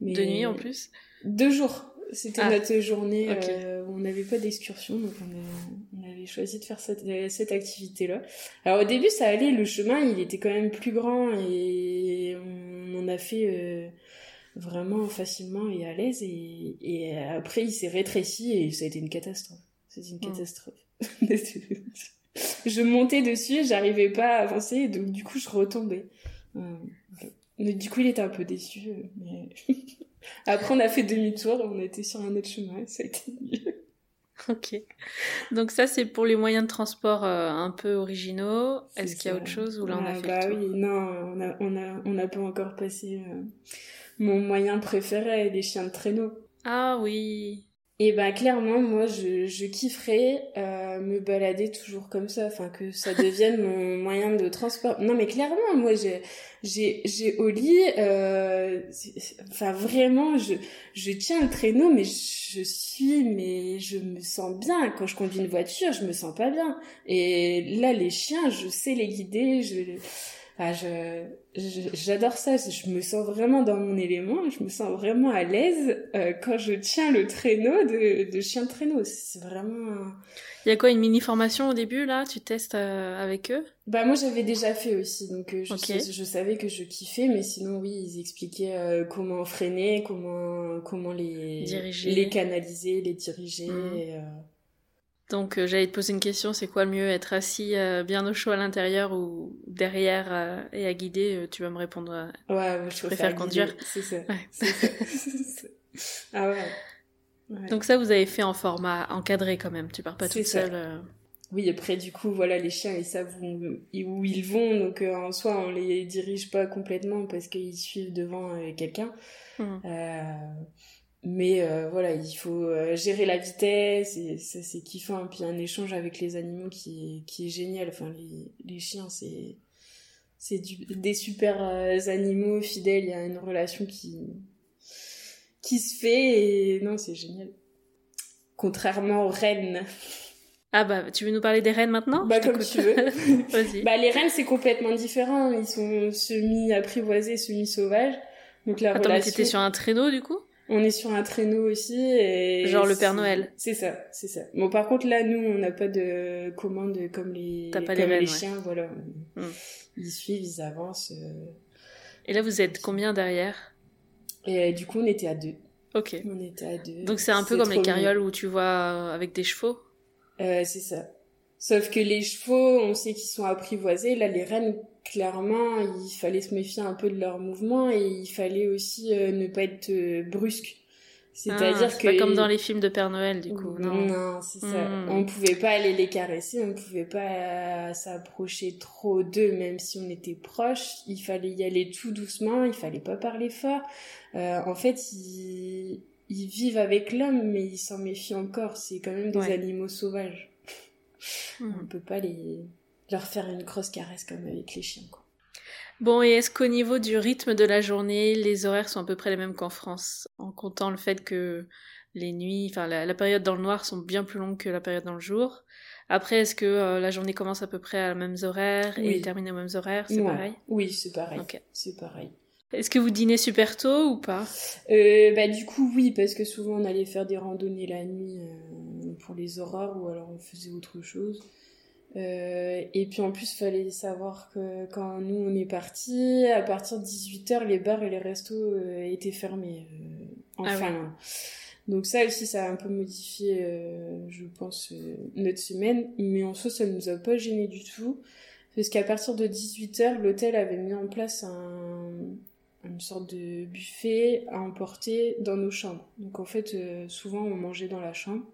Mais... De nuit en plus. Deux jours. C'était Ah, notre journée ok. euh, où on n'avait pas d'excursion, donc on, avait choisi de faire cette, euh, cette activité-là. Alors au début, ça allait, le chemin, il était quand même plus grand et on en a fait euh, vraiment facilement et à l'aise. Et, et après, il s'est rétréci et ça a été une catastrophe. C'était une catastrophe. je montais dessus, j'arrivais pas à avancer, donc du coup, je retombais. Euh, mais du coup, il était un peu déçu. euh, Mais... Après, on a fait demi-tour, on était sur un autre chemin, ça a été mieux. Ok. Donc ça, c'est pour les moyens de transport euh, un peu originaux. Est-ce qu'il y a autre chose ou là on a Ah, fait bah le tour oui, non, on a, on a, on n'a pas encore passé euh, mon moyen préféré, les chiens de traîneau. Ah oui. Et ben clairement, moi, je, je kifferais euh, me balader toujours comme ça, enfin que ça devienne mon moyen de transport. Non, mais clairement, moi, j'ai, j'ai, j'ai au lit, euh, enfin vraiment, je, je tiens le traîneau, mais je suis, mais je me sens bien. Quand je conduis une voiture, je me sens pas bien. Et là, les chiens, je sais les guider, je, enfin, j'adore ça. Je me sens vraiment dans mon élément. Je me sens vraiment à l'aise euh, quand je tiens le traîneau de, de chien de traîneau. C'est vraiment. Il y a quoi une mini formation au début là? Tu testes euh, avec eux? Bah moi j'avais déjà fait aussi, donc euh, je, sais- je savais que je kiffais, mais sinon oui ils expliquaient comment freiner, comment comment les Diriger. les canaliser, les diriger. Et, euh, Donc euh, j'allais te poser une question, c'est quoi le mieux Être assis euh, bien au chaud à l'intérieur ou derrière euh, et à guider Tu vas me répondre. Ouais, je préfère conduire. C'est ça. Ouais. Ah ouais. Ouais. Donc ça, vous avez fait en format encadré quand même. Tu pars pas toute ça. seule. Oui, après, du coup, voilà, les chiens, ils savent où, où ils vont. Donc, en soi, on les dirige pas complètement parce qu'ils suivent devant quelqu'un. Hmm. Mais euh, voilà, il faut euh, gérer la vitesse et ça, c'est kiffant. Puis un échange avec les animaux qui est, qui est génial. Enfin, les, les chiens, c'est c'est du- des super euh, animaux fidèles. Il y a une relation qui qui se fait et non, c'est génial. Contrairement aux rennes. Ah bah, tu veux nous parler des rennes maintenant? Bah, comme tu veux. Vas-y. Bah, les rennes, c'est complètement différent. Ils sont semi-apprivoisés, semi-sauvages. Donc, la Attends, mais relation... t'étais sur un traîneau du coup? On est sur un traîneau aussi. Et Genre le Père Noël. C'est ça, c'est ça. Bon, par contre, là, nous, on n'a pas de commande comme les, pas les comme les ouais. chiens. Voilà. Hmm. Ils suivent, ils avancent. euh. Et là, vous êtes combien derrière? Et du coup, on était à deux. Ok. On était à deux. Donc c'est un peu comme les carrioles où tu vois euh, avec des chevaux? Euh, c'est ça. Sauf que les chevaux, on sait qu'ils sont apprivoisés. Là, les rennes, clairement, il fallait se méfier un peu de leurs mouvements et il fallait aussi euh, ne pas être euh, brusque. Ah, C'est-à-dire c'est que pas comme dans les films de Père Noël du coup. Non. non, c'est ça. Mm. On pouvait pas aller les caresser, on pouvait pas euh, s'approcher trop d'eux, même si on était proches. Il fallait y aller tout doucement, il fallait pas parler fort. Euh, en fait, ils, ils vivent avec l'homme, mais ils s'en méfient encore. C'est quand même des Ouais. animaux sauvages. Mm. On peut pas les leur faire une grosse caresse comme avec les chiens, quoi. Bon, et est-ce qu'au niveau du rythme de la journée, les horaires sont à peu près les mêmes qu'en France, en comptant le fait que les nuits, enfin la, la période dans le noir sont bien plus longues que la période dans le jour? Après, est-ce que euh, la journée commence à peu près à les mêmes horaires et Oui. termine aux mêmes horaires? C'est Ouais. pareil? Oui, c'est pareil. C'est pareil. Est-ce que vous dînez super tôt ou pas? Euh, bah du coup oui parce que souvent on allait faire des randonnées la nuit euh, pour les aurores ou alors on faisait autre chose. Euh, et puis en plus fallait savoir que quand nous on est parti à partir de 18h les bars et les restos euh, étaient fermés euh, en Ah oui. Finlande. Donc ça aussi ça a un peu modifié euh, je pense euh, notre semaine mais en soi ça nous a pas gêné du tout parce qu'à partir de 18h l'hôtel avait mis en place un une sorte de buffet à emporter dans nos chambres. Donc en fait, euh, souvent on mangeait dans la chambre.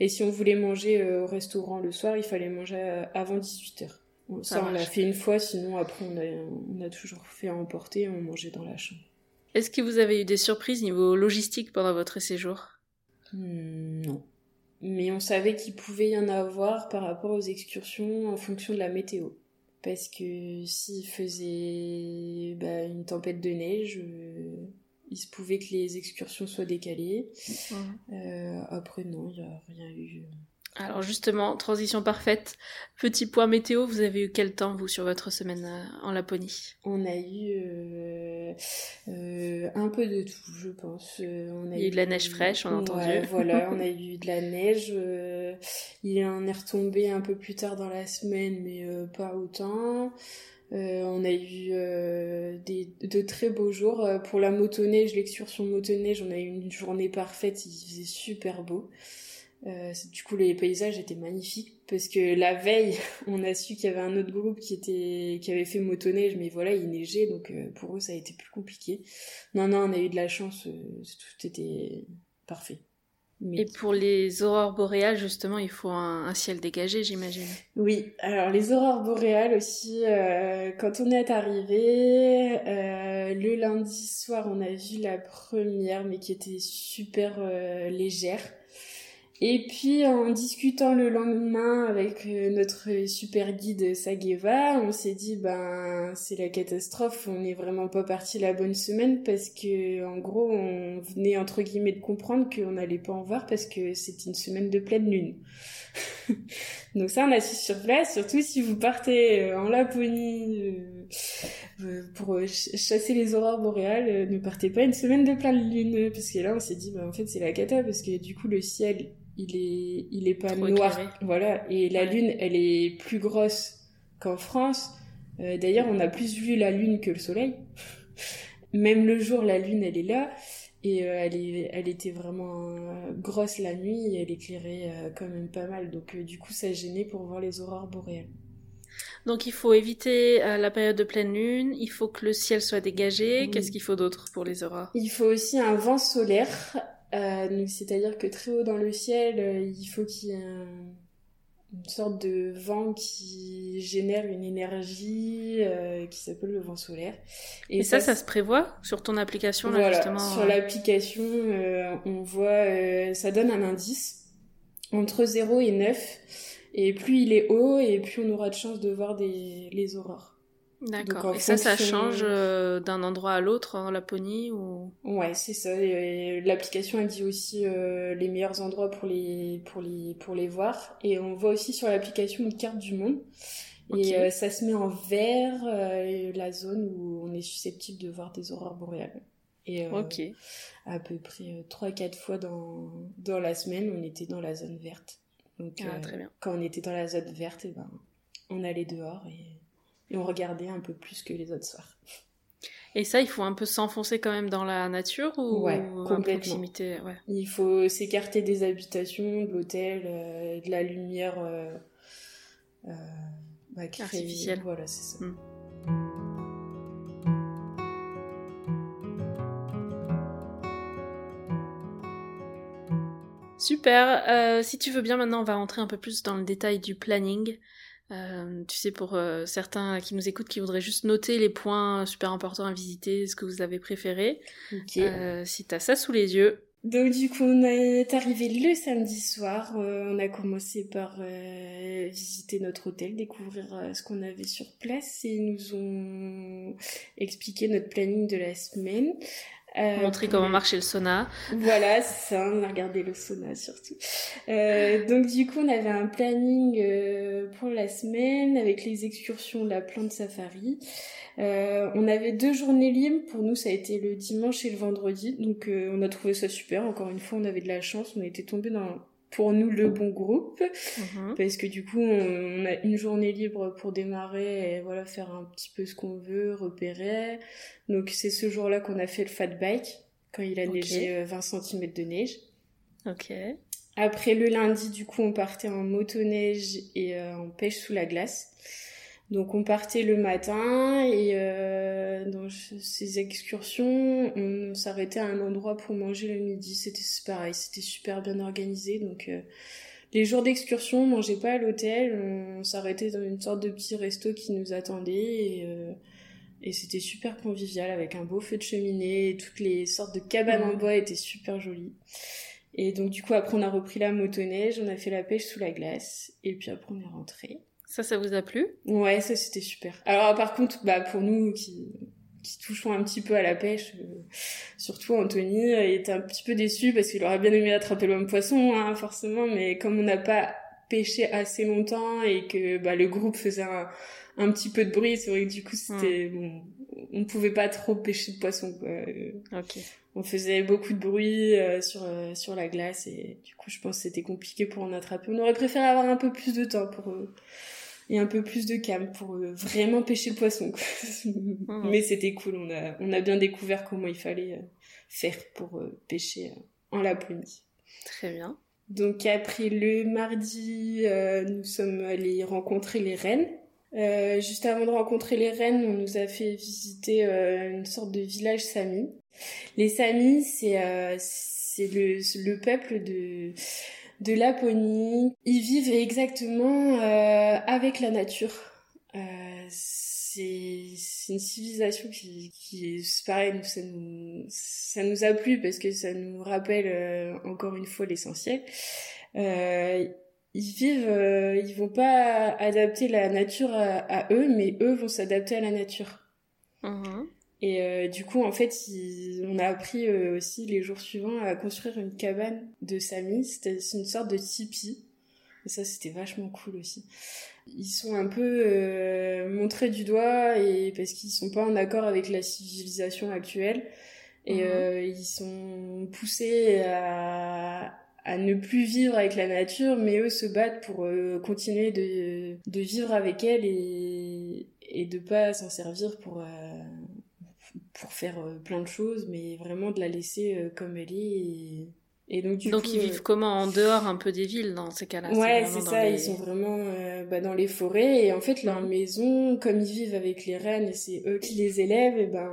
Et si on voulait manger euh, au restaurant le soir, il fallait manger euh, avant 18h. Bon, Ça ça, on l'a fait une fois, sinon après on a, on a toujours fait à emporter et on mangeait dans la chambre. Est-ce que vous avez eu des surprises niveau logistique pendant votre séjour? Hmm, non. Mais on savait qu'il pouvait y en avoir par rapport aux excursions en fonction de la météo. Parce que s'il faisait bah, une tempête de neige, euh, il se pouvait que les excursions soient décalées. Euh, après, non, il n'y a rien eu. Alors justement, transition parfaite. Petit point météo, vous avez eu quel temps vous sur votre semaine euh, en Laponie? On a eu euh, euh, un peu de tout, je pense. On Il y a eu de la neige fraîche, on a Ouais, entendu. voilà, on a eu de la neige. euh, il en est retombé un peu plus tard dans la semaine, mais pas autant. Euh, on a eu euh, des, de très beaux jours. Pour la motoneige, l'excursion motoneige, on a eu une journée parfaite, il faisait super beau. Euh, du coup, les paysages étaient magnifiques parce que la veille, on a su qu'il y avait un autre groupe qui était qui avait fait motoneige, mais voilà, il neigeait, donc euh, pour eux, ça a été plus compliqué. Non, non, on a eu de la chance, euh, tout était parfait. Mais- Et pour les aurores boréales, justement, il faut un, un ciel dégagé, j'imagine. Oui, alors les aurores boréales aussi, euh, quand on est arrivé, euh, le lundi soir, on a vu la première, mais qui était super euh, légère. Et puis en discutant le lendemain avec euh, notre super guide Sageva, on s'est dit ben c'est la catastrophe, on n'est vraiment pas parti la bonne semaine parce que en gros on venait entre guillemets de comprendre qu'on n'allait pas en voir parce que c'était une semaine de pleine lune. Donc ça on a su sur place, surtout si vous partez euh, en Laponie euh, pour euh, ch- chasser les aurores boréales, euh, ne partez pas une semaine de pleine lune. Parce que là on s'est dit bah en fait c'est la cata parce que du coup le ciel il est il est pas Trop noir. éclairé. voilà. Et la lune elle est plus grosse qu'en France. Euh, d'ailleurs on a plus vu la lune que le soleil. Même le jour la lune elle est là. Et euh, elle est elle était vraiment euh, grosse la nuit. Et elle éclairait euh, quand même pas mal. Donc du coup ça gênait pour voir les aurores boréales Donc il faut éviter euh, la période de pleine lune, il faut que le ciel soit dégagé. Qu'est-ce qu'il faut d'autre pour les aurores Il faut aussi un vent solaire, euh, c'est-à-dire que très haut dans le ciel, euh, il faut qu'il y ait un- une sorte de vent qui génère une énergie euh, qui s'appelle le vent solaire. Et, ça, ça se prévoit sur ton application là voilà, justement. sur l'application, on voit, ça donne un indice entre 0 et 9. Et plus il est haut, et plus on aura de chance de voir des, les aurores. D'accord. Et ça, ça change euh, d'un endroit à l'autre en Laponie ou? Ouais, c'est ça. Et L'application elle dit aussi euh, les meilleurs endroits pour les pour les pour les voir. Et on voit aussi sur l'application une carte du monde. Et euh, ça se met en vert euh, la zone où on est susceptible de voir des aurores boréales. Et euh, Ok. à peu près 3-4 fois dans dans la semaine, on était dans la zone verte. Donc Ah, euh, très bien. quand on était dans la zone verte, eh ben on allait dehors et, et on regardait un peu plus que les autres soirs. Et ça, il faut un peu s'enfoncer quand même dans la nature ou Ouais, complètement. proximité ouais. Il faut s'écarter des habitations, de l'hôtel, euh, de la lumière euh, euh, bah, Artificielle. Voilà, c'est ça. Mm. Super. Euh, si tu veux bien, maintenant, on va rentrer un peu plus dans le détail du planning. Euh, tu sais, pour euh, certains qui nous écoutent, qui voudraient juste noter les points super importants à visiter, ce que vous avez préféré. Ok. Euh, si t'as ça sous les yeux. Donc du coup, on est arrivé le samedi soir. Euh, on a commencé par euh, visiter notre hôtel, découvrir euh, ce qu'on avait sur place et ils nous ont expliqué notre planning de la semaine. Euh, Montrer comment marchait le sauna. Voilà, c'est ça, on a regardé le sauna surtout. Euh, donc du coup, on avait un planning euh, pour la semaine avec les excursions, la plante safari. Euh, on avait deux journées libres, pour nous ça a été le dimanche et le vendredi, donc euh, on a trouvé ça super, encore une fois on avait de la chance, on était tombé dans pour nous le bon groupe. Mhm. parce que du coup on a une journée libre pour démarrer et voilà faire un petit peu ce qu'on veut repérer. Donc c'est ce jour-là qu'on a fait le fat bike quand il a neigé euh, 20 cm de neige. Ok. après le lundi du coup on partait en motoneige et euh, en pêche sous la glace donc on partait le matin et euh, dans ces excursions, on s'arrêtait à un endroit pour manger le midi. C'était pareil, c'était super bien organisé. Donc euh, les jours d'excursion, on mangeait pas à l'hôtel, on s'arrêtait dans une sorte de petit resto qui nous attendait et, euh, et c'était super convivial avec un beau feu de cheminée. Et toutes les sortes de cabanes en bois étaient super jolies. Et donc du coup après on a repris la motoneige, on a fait la pêche sous la glace et puis après on est rentré. Ça, ça vous a plu? Ouais, ça c'était super. Alors par contre, bah pour nous qui qui touchons un petit peu à la pêche, euh, surtout Anthony euh, était un petit peu déçu parce qu'il aurait bien aimé attraper le même poisson, hein, forcément, mais comme on n'a pas pêché assez longtemps et que bah, le groupe faisait un, un petit peu de bruit, c'est vrai que du coup c'était bon, on pouvait pas trop pêcher de poisson. Quoi. Euh, Ok. On faisait beaucoup de bruit euh, sur euh, sur la glace et du coup je pense que c'était compliqué pour en attraper. On aurait préféré avoir un peu plus de temps pour euh, et un peu plus de calme pour euh, vraiment pêcher le poisson. Mais c'était cool, on a on a bien découvert comment il fallait euh, faire pour euh, pêcher en Laponie. Très bien. Donc après le mardi, euh, nous sommes allés rencontrer les reines. Euh, juste avant de rencontrer les reines, on nous a fait visiter euh, une sorte de village Sami. Les Samis, c'est euh, c'est le, le peuple de de Laponie. Ils vivent exactement euh, avec la nature. Euh, c'est une civilisation qui, est pareil, ça, nous, a plu parce que ça nous rappelle euh, encore une fois l'essentiel. Ils vivent, ils vont pas adapter la nature à, eux, mais eux vont s'adapter à la nature. Mhm. Et euh, du coup, en fait, on a appris euh, aussi les jours suivants à construire une cabane de Sami. C'était une sorte de tipi. Et ça, c'était vachement cool aussi. Ils sont un peu euh, montrés du doigt et parce qu'ils sont pas en accord avec la civilisation actuelle. Et Mhm. ils sont poussés à, à ne plus vivre avec la nature, mais eux se battent pour continuer de, de vivre avec elle et, et de pas s'en servir pour, pour faire euh, plein de choses, mais vraiment de la laisser euh, comme elle est. Et, et donc, du Donc coup, ils euh, vivent comment en dehors un peu des villes dans ces cas-là? Ouais, c'est ça, les- ils sont vraiment bah, dans les forêts et en fait leur Mhm. maison, comme ils vivent avec les reines et c'est eux qui les élèvent, et ben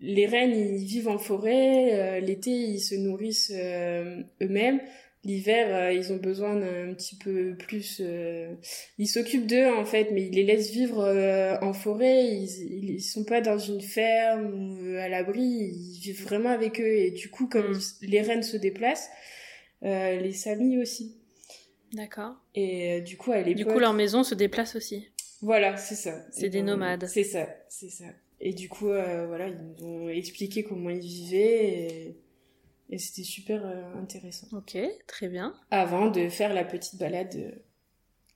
les reines ils vivent en forêt, euh, l'été ils se nourrissent euh, eux-mêmes, l'hiver euh, ils ont besoin d'un petit peu plus, euh, ils s'occupent d'eux en fait, mais ils les laissent vivre euh, en forêt, ils, ils sont pas dans une ferme ou à l'abri, ils vivent vraiment avec eux et du coup comme Mhm. les reines se déplacent, euh, les samis aussi. D'accord. Et euh, du coup, à l'époque. Du coup, leur maison se déplace aussi. Voilà, c'est ça. C'est des nomades. C'est ça, c'est ça. Et du coup, euh, voilà, ils nous ont expliqué comment ils vivaient et, et c'était super euh, intéressant. Ok, très bien. Avant de faire la petite balade euh,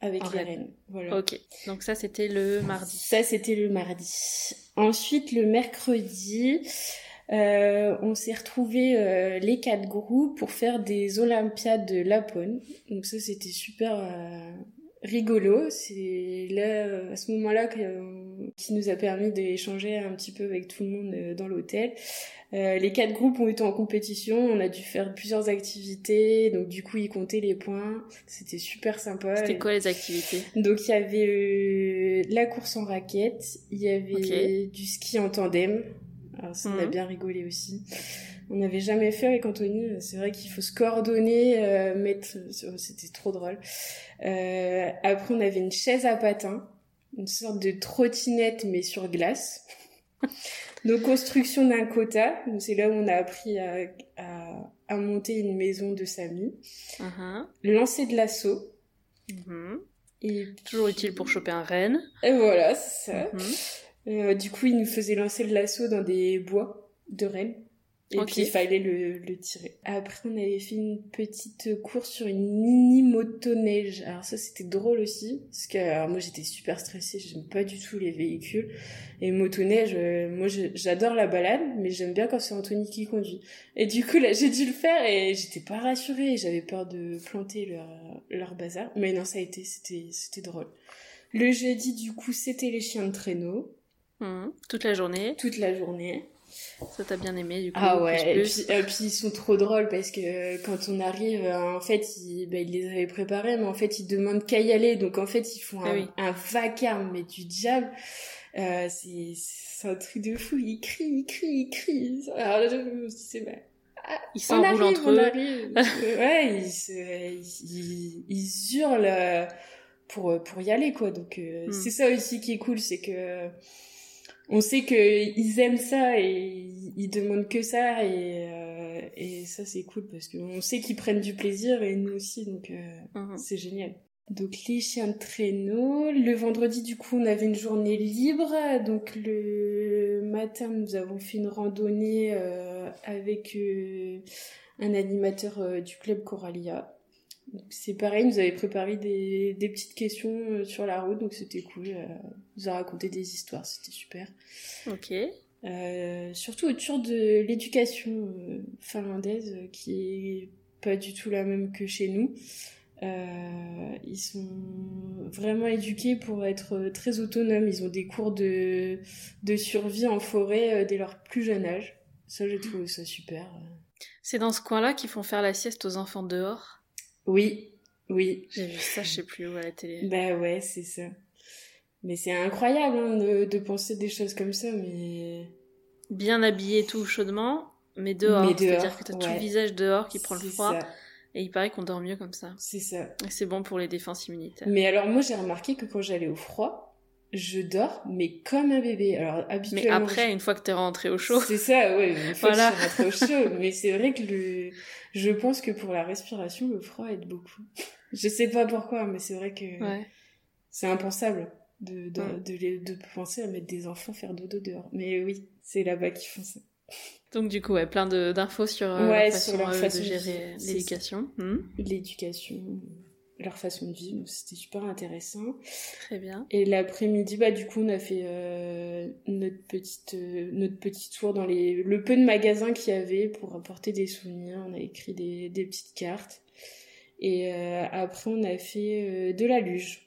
avec En les reine. reines. Voilà. Ok, donc ça c'était le mardi. Ça, c'était le mardi. Ensuite, le mercredi, euh, on s'est retrouvés euh, les quatre groupes pour faire des Olympiades de Lapone. Donc ça, c'était super, euh, rigolo. C'est là, à ce moment-là, que- qui nous a permis d'échanger un petit peu avec tout le monde euh, dans l'hôtel. Euh, les quatre groupes ont été en compétition. On a dû faire plusieurs activités. Donc du coup, ils comptaient les points. C'était super sympa. C'était quoi les activités? Donc il y avait euh, la course en raquette, il y avait du ski en tandem. Alors ça, on a Mhm. bien rigolé aussi. On n'avait jamais fait avec Anthony. C'est vrai qu'il faut se coordonner, euh, mettre. C'était trop drôle. Après, on avait une chaise à patins, une sorte de trottinette mais sur glace. Nos constructions d'un quota. C'est là où on a appris à, à, à monter une maison de Samy. Mhm. Le lancer de l'assaut. Mhm. Et Toujours utile pour choper un renne. Et voilà, c'est ça. Mhm. Euh, du coup, il nous faisait lancer le lasso dans des bois de rennes. Et puis, il fallait le, le tirer. Après, on avait fait une petite course sur une mini motoneige. Alors ça, c'était drôle aussi. Parce que alors, moi, j'étais super stressée. J'aime pas du tout les véhicules. Et motoneige, euh, moi, j'adore la balade. Mais j'aime bien quand c'est Anthony qui conduit. Et du coup, là, j'ai dû le faire et j'étais pas rassurée. J'avais peur de planter leur, leur bazar. Mais non, ça a été, c'était, c'était drôle. Le jeudi, du coup, c'était les chiens de traîneau. Mhm. Toute la journée. Toute la journée. Ça t'a bien aimé du coup. Ah plus, ouais, et puis, et puis ils sont trop drôles parce que euh, quand on arrive, euh, en fait, ils, bah, ils les avaient préparés, mais en fait, ils demandent qu'à y aller. Donc en fait, ils font Ah un, oui. un vacarme, mais du diable. Euh, c'est un truc de fou. Ils crient, ils crient, ils crient. Alors je me suis dit, c'est bah, Ils s'enroulent entre eux. arrive. Ouais, ils, se- ils, ils hurlent pour, pour y aller, quoi. Donc, euh, Hmm. c'est ça aussi qui est cool, c'est que on sait que ils aiment ça et ils, demandent que ça et, euh, et ça, c'est cool parce qu'on sait qu'ils prennent du plaisir et nous aussi, donc euh, Mhm. c'est génial. Donc les chiens de traîneau. Le vendredi, du coup, on avait une journée libre. Donc le matin, nous avons fait une randonnée euh, avec un animateur du club Coralia. C'est pareil, il nous avait préparé des, des petites questions euh, sur la route, donc c'était cool. euh, il nous a raconté des histoires, c'était super. Ok. Euh, surtout autour de l'éducation finlandaise, qui est pas du tout la même que chez nous. Euh, ils sont vraiment éduqués pour être très autonomes. Ils ont des cours de, de survie en forêt dès leur plus jeune âge. Ça, j'ai trouvé ça super. C'est dans ce coin-là qu'ils font faire la sieste aux enfants dehors? Oui, oui. J'ai vu ça, je sais plus où à la télé. Bah ouais, c'est ça. Mais c'est incroyable hein, de, de penser des choses comme ça, mais... Bien habillé tout chaudement, mais dehors. Mais dehors, C'est-à-dire que t'as tout le visage dehors qui prend le froid. ça, Et il paraît qu'on dort mieux comme ça. C'est ça. Et c'est bon pour les défenses immunitaires. Mais alors moi j'ai remarqué que quand j'allais au froid, je dors mais comme un bébé. Alors Mais habituellement. après, une fois que t'es rentré au chaud, C'est ça, ouais. Une fois Voilà. que je suis rentrée au chaud, mais c'est vrai que le, je pense que pour la respiration, le froid aide beaucoup. Je sais pas pourquoi, mais c'est vrai que ouais. c'est impensable de, de, Ouais. de, les- de penser à mettre des enfants faire dodo dehors. Mais oui, c'est là-bas qu'ils font ça. Donc du coup, ouais, plein d'infos sur euh, Ouais, sur façon, leur euh, façon de gérer l'éducation. Hmm, L'éducation, leur façon de vivre, c'était super intéressant. Très bien. Et l'après-midi, bah du coup, on a fait euh, notre petite euh, notre petit tour dans les le peu de magasins qu'il y avait pour apporter des souvenirs. On a écrit des, des petites cartes. Et euh, après, on a fait de la luge.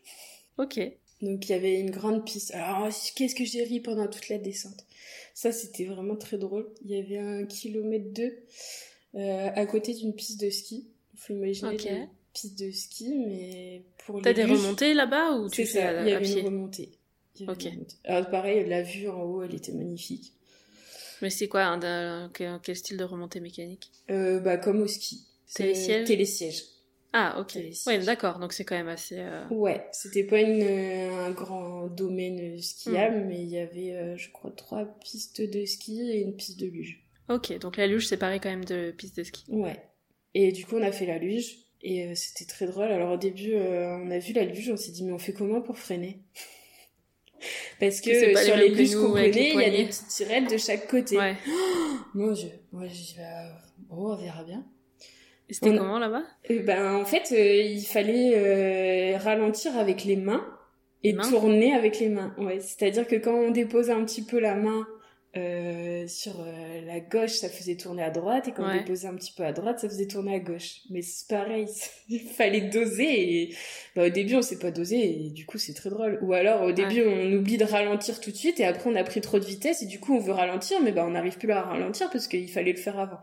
Ok. Donc il y avait une grande piste. Alors qu'est-ce que j'ai ri pendant toute la descente. Ça, c'était vraiment très drôle. Il y avait un kilomètre deux à côté d'une piste de ski. Il faut imaginer Ok. Piste de ski, mais pour T'as des luges- remontées là-bas ou tu fais ça, à, il y à avait pied une remontée. Il y avait Ok. une remontée. Alors pareil, la vue en haut, elle était magnifique. Mais c'est quoi un, un- quel, quel style de remontée mécanique? Euh, bah comme au ski. Télésiège Télésiège. Ah, ok. Ouais, d'accord. Donc c'est quand même assez. euh, Ouais, c'était pas une, euh, un grand domaine Hmm. skiable, mais il y avait, euh, je crois, trois pistes de ski et une piste de luge. Ok, donc la luge, c'est pareil quand même de piste de ski. Ouais. Et du coup, on a fait la luge. Et euh, c'était très drôle. Alors au début, euh, on a vu la luge, on s'est dit, mais on fait comment pour freiner? Parce que euh, sur les luges qu'on connaît, il y a des petites tirettes de chaque côté. Ouais. Mon dieu. Moi, j'ai dit, bah, bon, on verra bien. Et c'était On comment là-bas? Et ben, en fait, euh, il fallait euh, ralentir avec les mains et Les mains? tourner avec les mains. Ouais, c'est-à-dire que quand on dépose un petit peu la main euh, sur euh, la gauche, ça faisait tourner à droite, et quand on déposait un petit peu à droite, ça faisait tourner à gauche. Mais c'est pareil, il fallait doser, et bah, au début, on sait pas doser, et du coup, c'est très drôle. Ou alors, au début, on oublie de ralentir tout de suite, et après, on a pris trop de vitesse, et du coup, on veut ralentir, mais bah, on n'arrive plus à ralentir parce qu'il fallait le faire avant.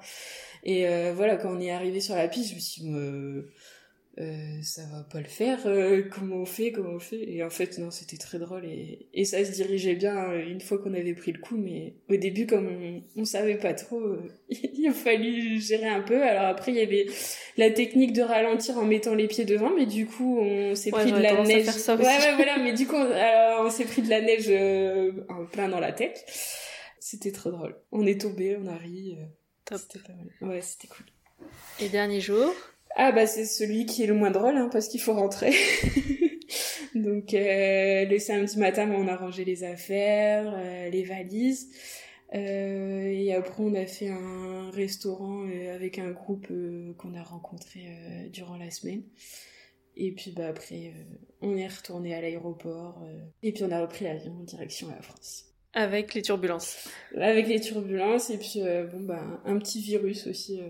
Et euh, voilà, quand on est arrivé sur la piste, je me suis dit, euh, ça va pas le faire, euh, comment on fait, comment on fait Et en fait, non, c'était très drôle et, et ça se dirigeait bien euh, une fois qu'on avait pris le coup, mais au début, comme on, on savait pas trop, il a fallu gérer un peu. Alors après, il y avait la technique de ralentir en mettant les pieds devant, mais du coup, on s'est pris de la neige. ouais, ouais, voilà, mais du coup, on, on s'est pris de la neige en plein dans la tête. C'était très drôle. On est tombé, on a ri. C'était pas mal. Ouais, c'était cool. Et dernier jour? Ah bah c'est celui qui est le moins drôle hein, parce qu'il faut rentrer. Donc euh, le samedi matin, on a rangé les affaires, euh, les valises. Euh, et après, on a fait un restaurant avec un groupe qu'on a rencontré durant la semaine. Et puis bah après, on est retourné à l'aéroport. et puis on a repris l'avion en direction à la France. Avec les turbulences. Avec les turbulences et puis bon bah un petit virus aussi.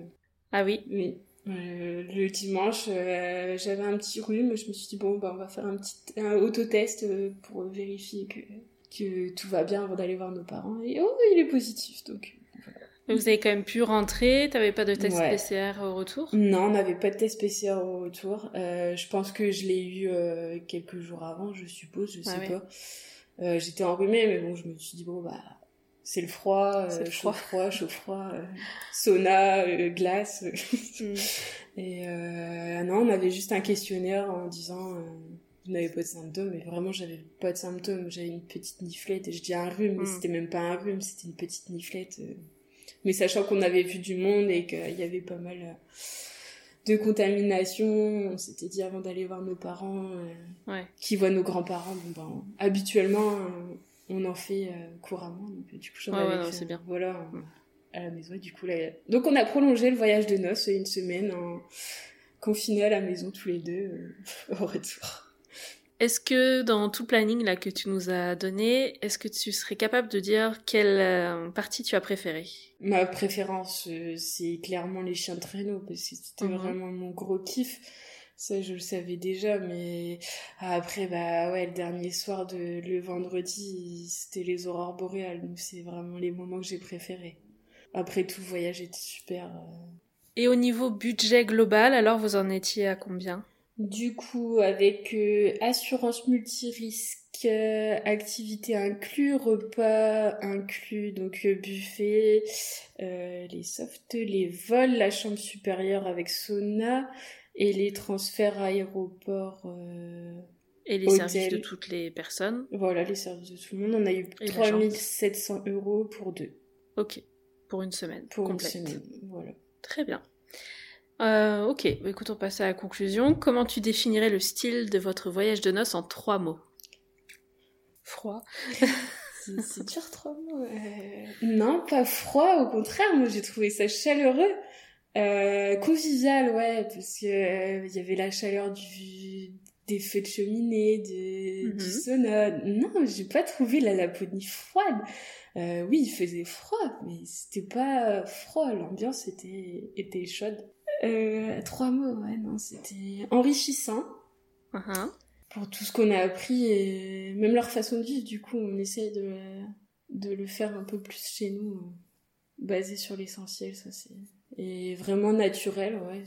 Ah oui. Oui. Euh, le dimanche, euh, j'avais un petit rhume. Je me suis dit, bon, bah, on va faire un petit un autotest euh, pour vérifier que, que tout va bien avant d'aller voir nos parents. Et oh, il est positif. Donc, vous avez quand même pu rentrer T'avais pas de test PCR au retour? Non, on n'avait pas de test PCR au retour. je pense que je l'ai eu quelques jours avant, je suppose, je sais pas. J'étais enrhumée, mais bon, je me suis dit, bon, bah, c'est le froid, euh, chaud froid, chaud froid, euh, sauna, euh, glace. Mm. Et non, on avait juste un questionnaire en disant vous n'avez pas de symptômes, mais vraiment j'avais pas de symptômes, j'avais une petite niflette et je dis un rhume, mais mm. c'était même pas un rhume, c'était une petite niflette. Mais sachant qu'on avait vu du monde et qu'il y avait pas mal de contamination, on s'était dit avant d'aller voir nos parents, qui voient nos grands-parents, bon ben habituellement on en fait euh, couramment. Donc, du coup, ouais, c'est bien. Voilà, à la maison. du coup, là, donc on a prolongé le voyage de noces une semaine en confiné à la maison tous les deux euh, au retour. Est-ce que dans tout planning là que tu nous as donné, est-ce que tu serais capable de dire quelle euh, partie tu as préférée? Ma préférence, c'est clairement les chiens de traîneau parce que c'était mhm. vraiment mon gros kiff. Ça, je le savais déjà, mais après, bah ouais, le dernier soir de le vendredi, c'était les aurores boréales, donc c'est vraiment les moments que j'ai préférés. Après tout, le voyage était super. Euh. Et au niveau budget global, alors vous en étiez à combien? Du coup, avec euh, assurance multirisque, euh, activité inclus, repas inclus, donc buffet, les softs, les vols, la chambre supérieure avec sauna, et les transferts aéroport euh, et les services de toutes les personnes. Voilà, les services de tout le monde. On a eu 3700 euros pour deux. Ok, pour une semaine. Pour une semaine, voilà. Très bien. Euh, ok, bah, écoute, on passe à la conclusion. Comment tu définirais le style de votre voyage de noces en trois mots? Froid. c'est dur trois mots. Euh, non, pas froid, au contraire, moi j'ai trouvé ça chaleureux. Euh, convivial, ouais, parce que euh, il y avait la chaleur du des feux de cheminée, du mhm. sauna. Non, j'ai pas trouvé la Laponie froide. Euh, oui, il faisait froid, mais c'était pas froid. L'ambiance était était chaude. Euh, trois mots, ouais, non, c'était enrichissant. Uh-huh. Pour tout ce qu'on a appris et même leur façon de vivre, du coup, on essaie de, de le faire un peu plus chez nous, basé sur l'essentiel, ça c'est et vraiment naturel, ouais.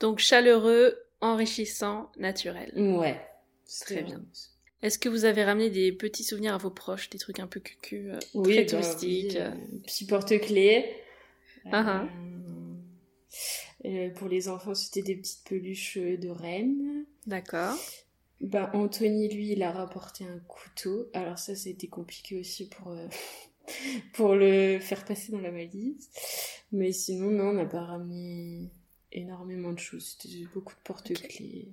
Donc chaleureux, enrichissant, naturel. Ouais. Très bien. Est-ce que vous avez ramené des petits souvenirs à vos proches, des trucs un peu cucu, euh, oui, très bah touristiques euh, Petit porte-clés. Uh pour les enfants, c'était des petites peluches de reine. D'accord. Bah, Anthony, lui, il a rapporté un couteau. Alors ça, été compliqué aussi pour, pour le faire passer dans la valise. Mais sinon, non, on n'a pas ramené énormément de choses. C'était beaucoup de porte-clés.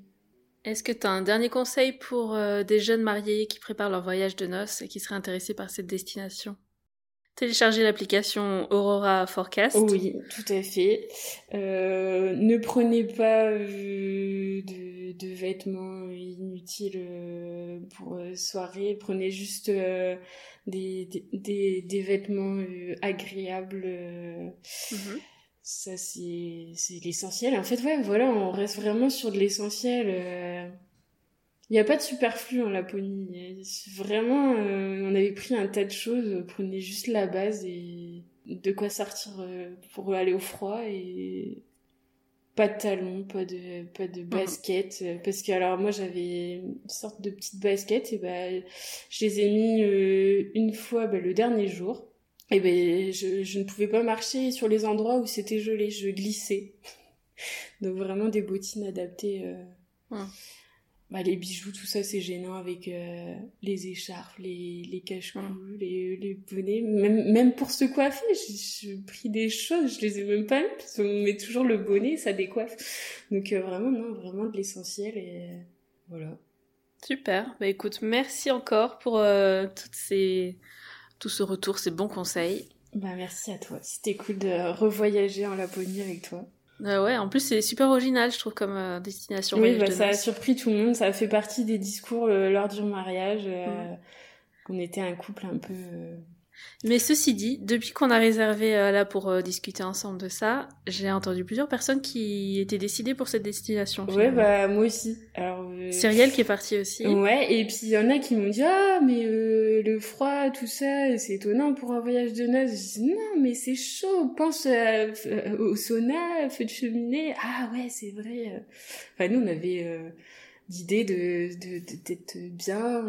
Est-ce que tu as un dernier conseil pour euh, des jeunes mariés qui préparent leur voyage de noces et qui seraient intéressés par cette destination? Téléchargez l'application Aurora Forecast. Oui, tout à fait. Euh, ne prenez pas euh, de, de, vêtements inutiles euh, pour soirée. Prenez juste des, des, des, vêtements agréables. Mhm. Ça, c'est l'essentiel. En fait, ouais, voilà, on reste vraiment sur de l'essentiel. Il n'y a pas de superflu en Laponie. Vraiment, euh, on avait pris un tas de choses, prenez juste la base et de quoi sortir euh, pour aller au froid et pas de talons, pas de pas de basket euh, parce que alors moi j'avais une sorte de petite basket et ben je les ai mis une fois ben, le dernier jour et ben je, je ne pouvais pas marcher sur les endroits où c'était gelé, je glissais. Donc vraiment des bottines adaptées bah, les bijoux, tout ça, c'est gênant avec euh, les écharpes, les, les cache-cou, les, les bonnets. Même, même pour se coiffer, j'ai pris des choses, je les ai même pas mis, parce qu'on met toujours le bonnet, ça décoiffe. Donc euh, vraiment, non, vraiment de l'essentiel et euh, voilà. Super. Bah écoute, merci encore pour toutes ces... tout ce retour, ces bons conseils. Bah merci à toi. C'était cool de revoyager en Laponie avec toi. Euh, ouais, en plus c'est super original, je trouve, comme euh, destination. Oui, bah, ça a surpris tout le monde. Ça a fait partie des discours euh, lors du mariage, qu'on était un couple un peu mais ceci dit, depuis qu'on a réservé euh, là pour euh, discuter ensemble de ça, j'ai entendu plusieurs personnes qui étaient décidées pour cette destination. Ouais, bah moi aussi. Alors euh... Cyrielle qui est partie aussi. Ouais, et puis il y en a qui m'ont dit ah mais euh, le froid tout ça c'est étonnant pour un voyage de noces. Je dis non mais c'est chaud, pense au sauna, feu de cheminée. Ah ouais c'est vrai. Enfin nous on avait d'idée de d'être bien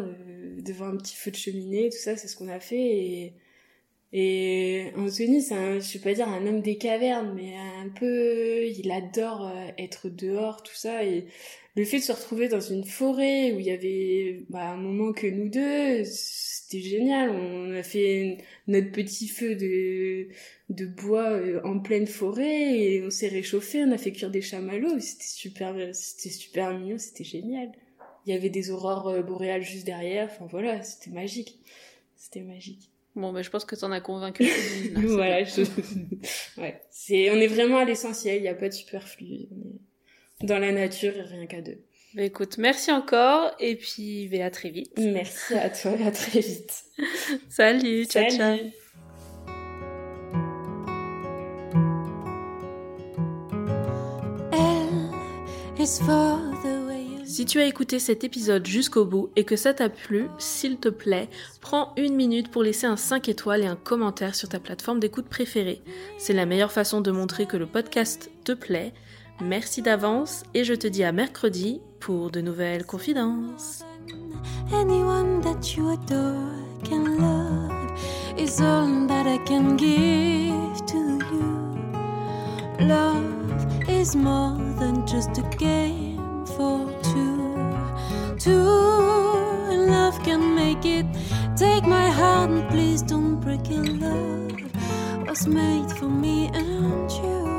devant un petit feu de cheminée tout ça c'est ce qu'on a fait et et Anthony, c'est un, je vais pas dire un homme des cavernes, mais un peu, il adore euh, être dehors, tout ça. Et le fait de se retrouver dans une forêt où il y avait bah, un moment que nous deux, c'était génial. On a fait notre petit feu de, de bois euh, en pleine forêt et on s'est réchauffé, on a fait cuire des chamallows. C'était super, c'était super mignon, c'était génial. Il y avait des aurores euh, boréales juste derrière. Enfin voilà, c'était magique. C'était magique. Bon, ben, je pense que t'en as convaincu. voilà, je... ouais. C'est, on est vraiment à l'essentiel, il n'y a pas de superflu. dans la nature et rien qu'à deux. Bah, écoute, merci encore, et puis, à très vite. Merci à toi, à très vite. Salut, ciao, ciao. Si tu as écouté cet épisode jusqu'au bout et que ça t'a plu, s'il te plaît, prends une minute pour laisser un 5 étoiles et un commentaire sur ta plateforme d'écoute préférée. C'est la meilleure façon de montrer que le podcast te plaît. Merci d'avance et je te dis à mercredi pour de nouvelles confidences. Two love can make it. Take my heart and please don't break it. Love was made for me and you.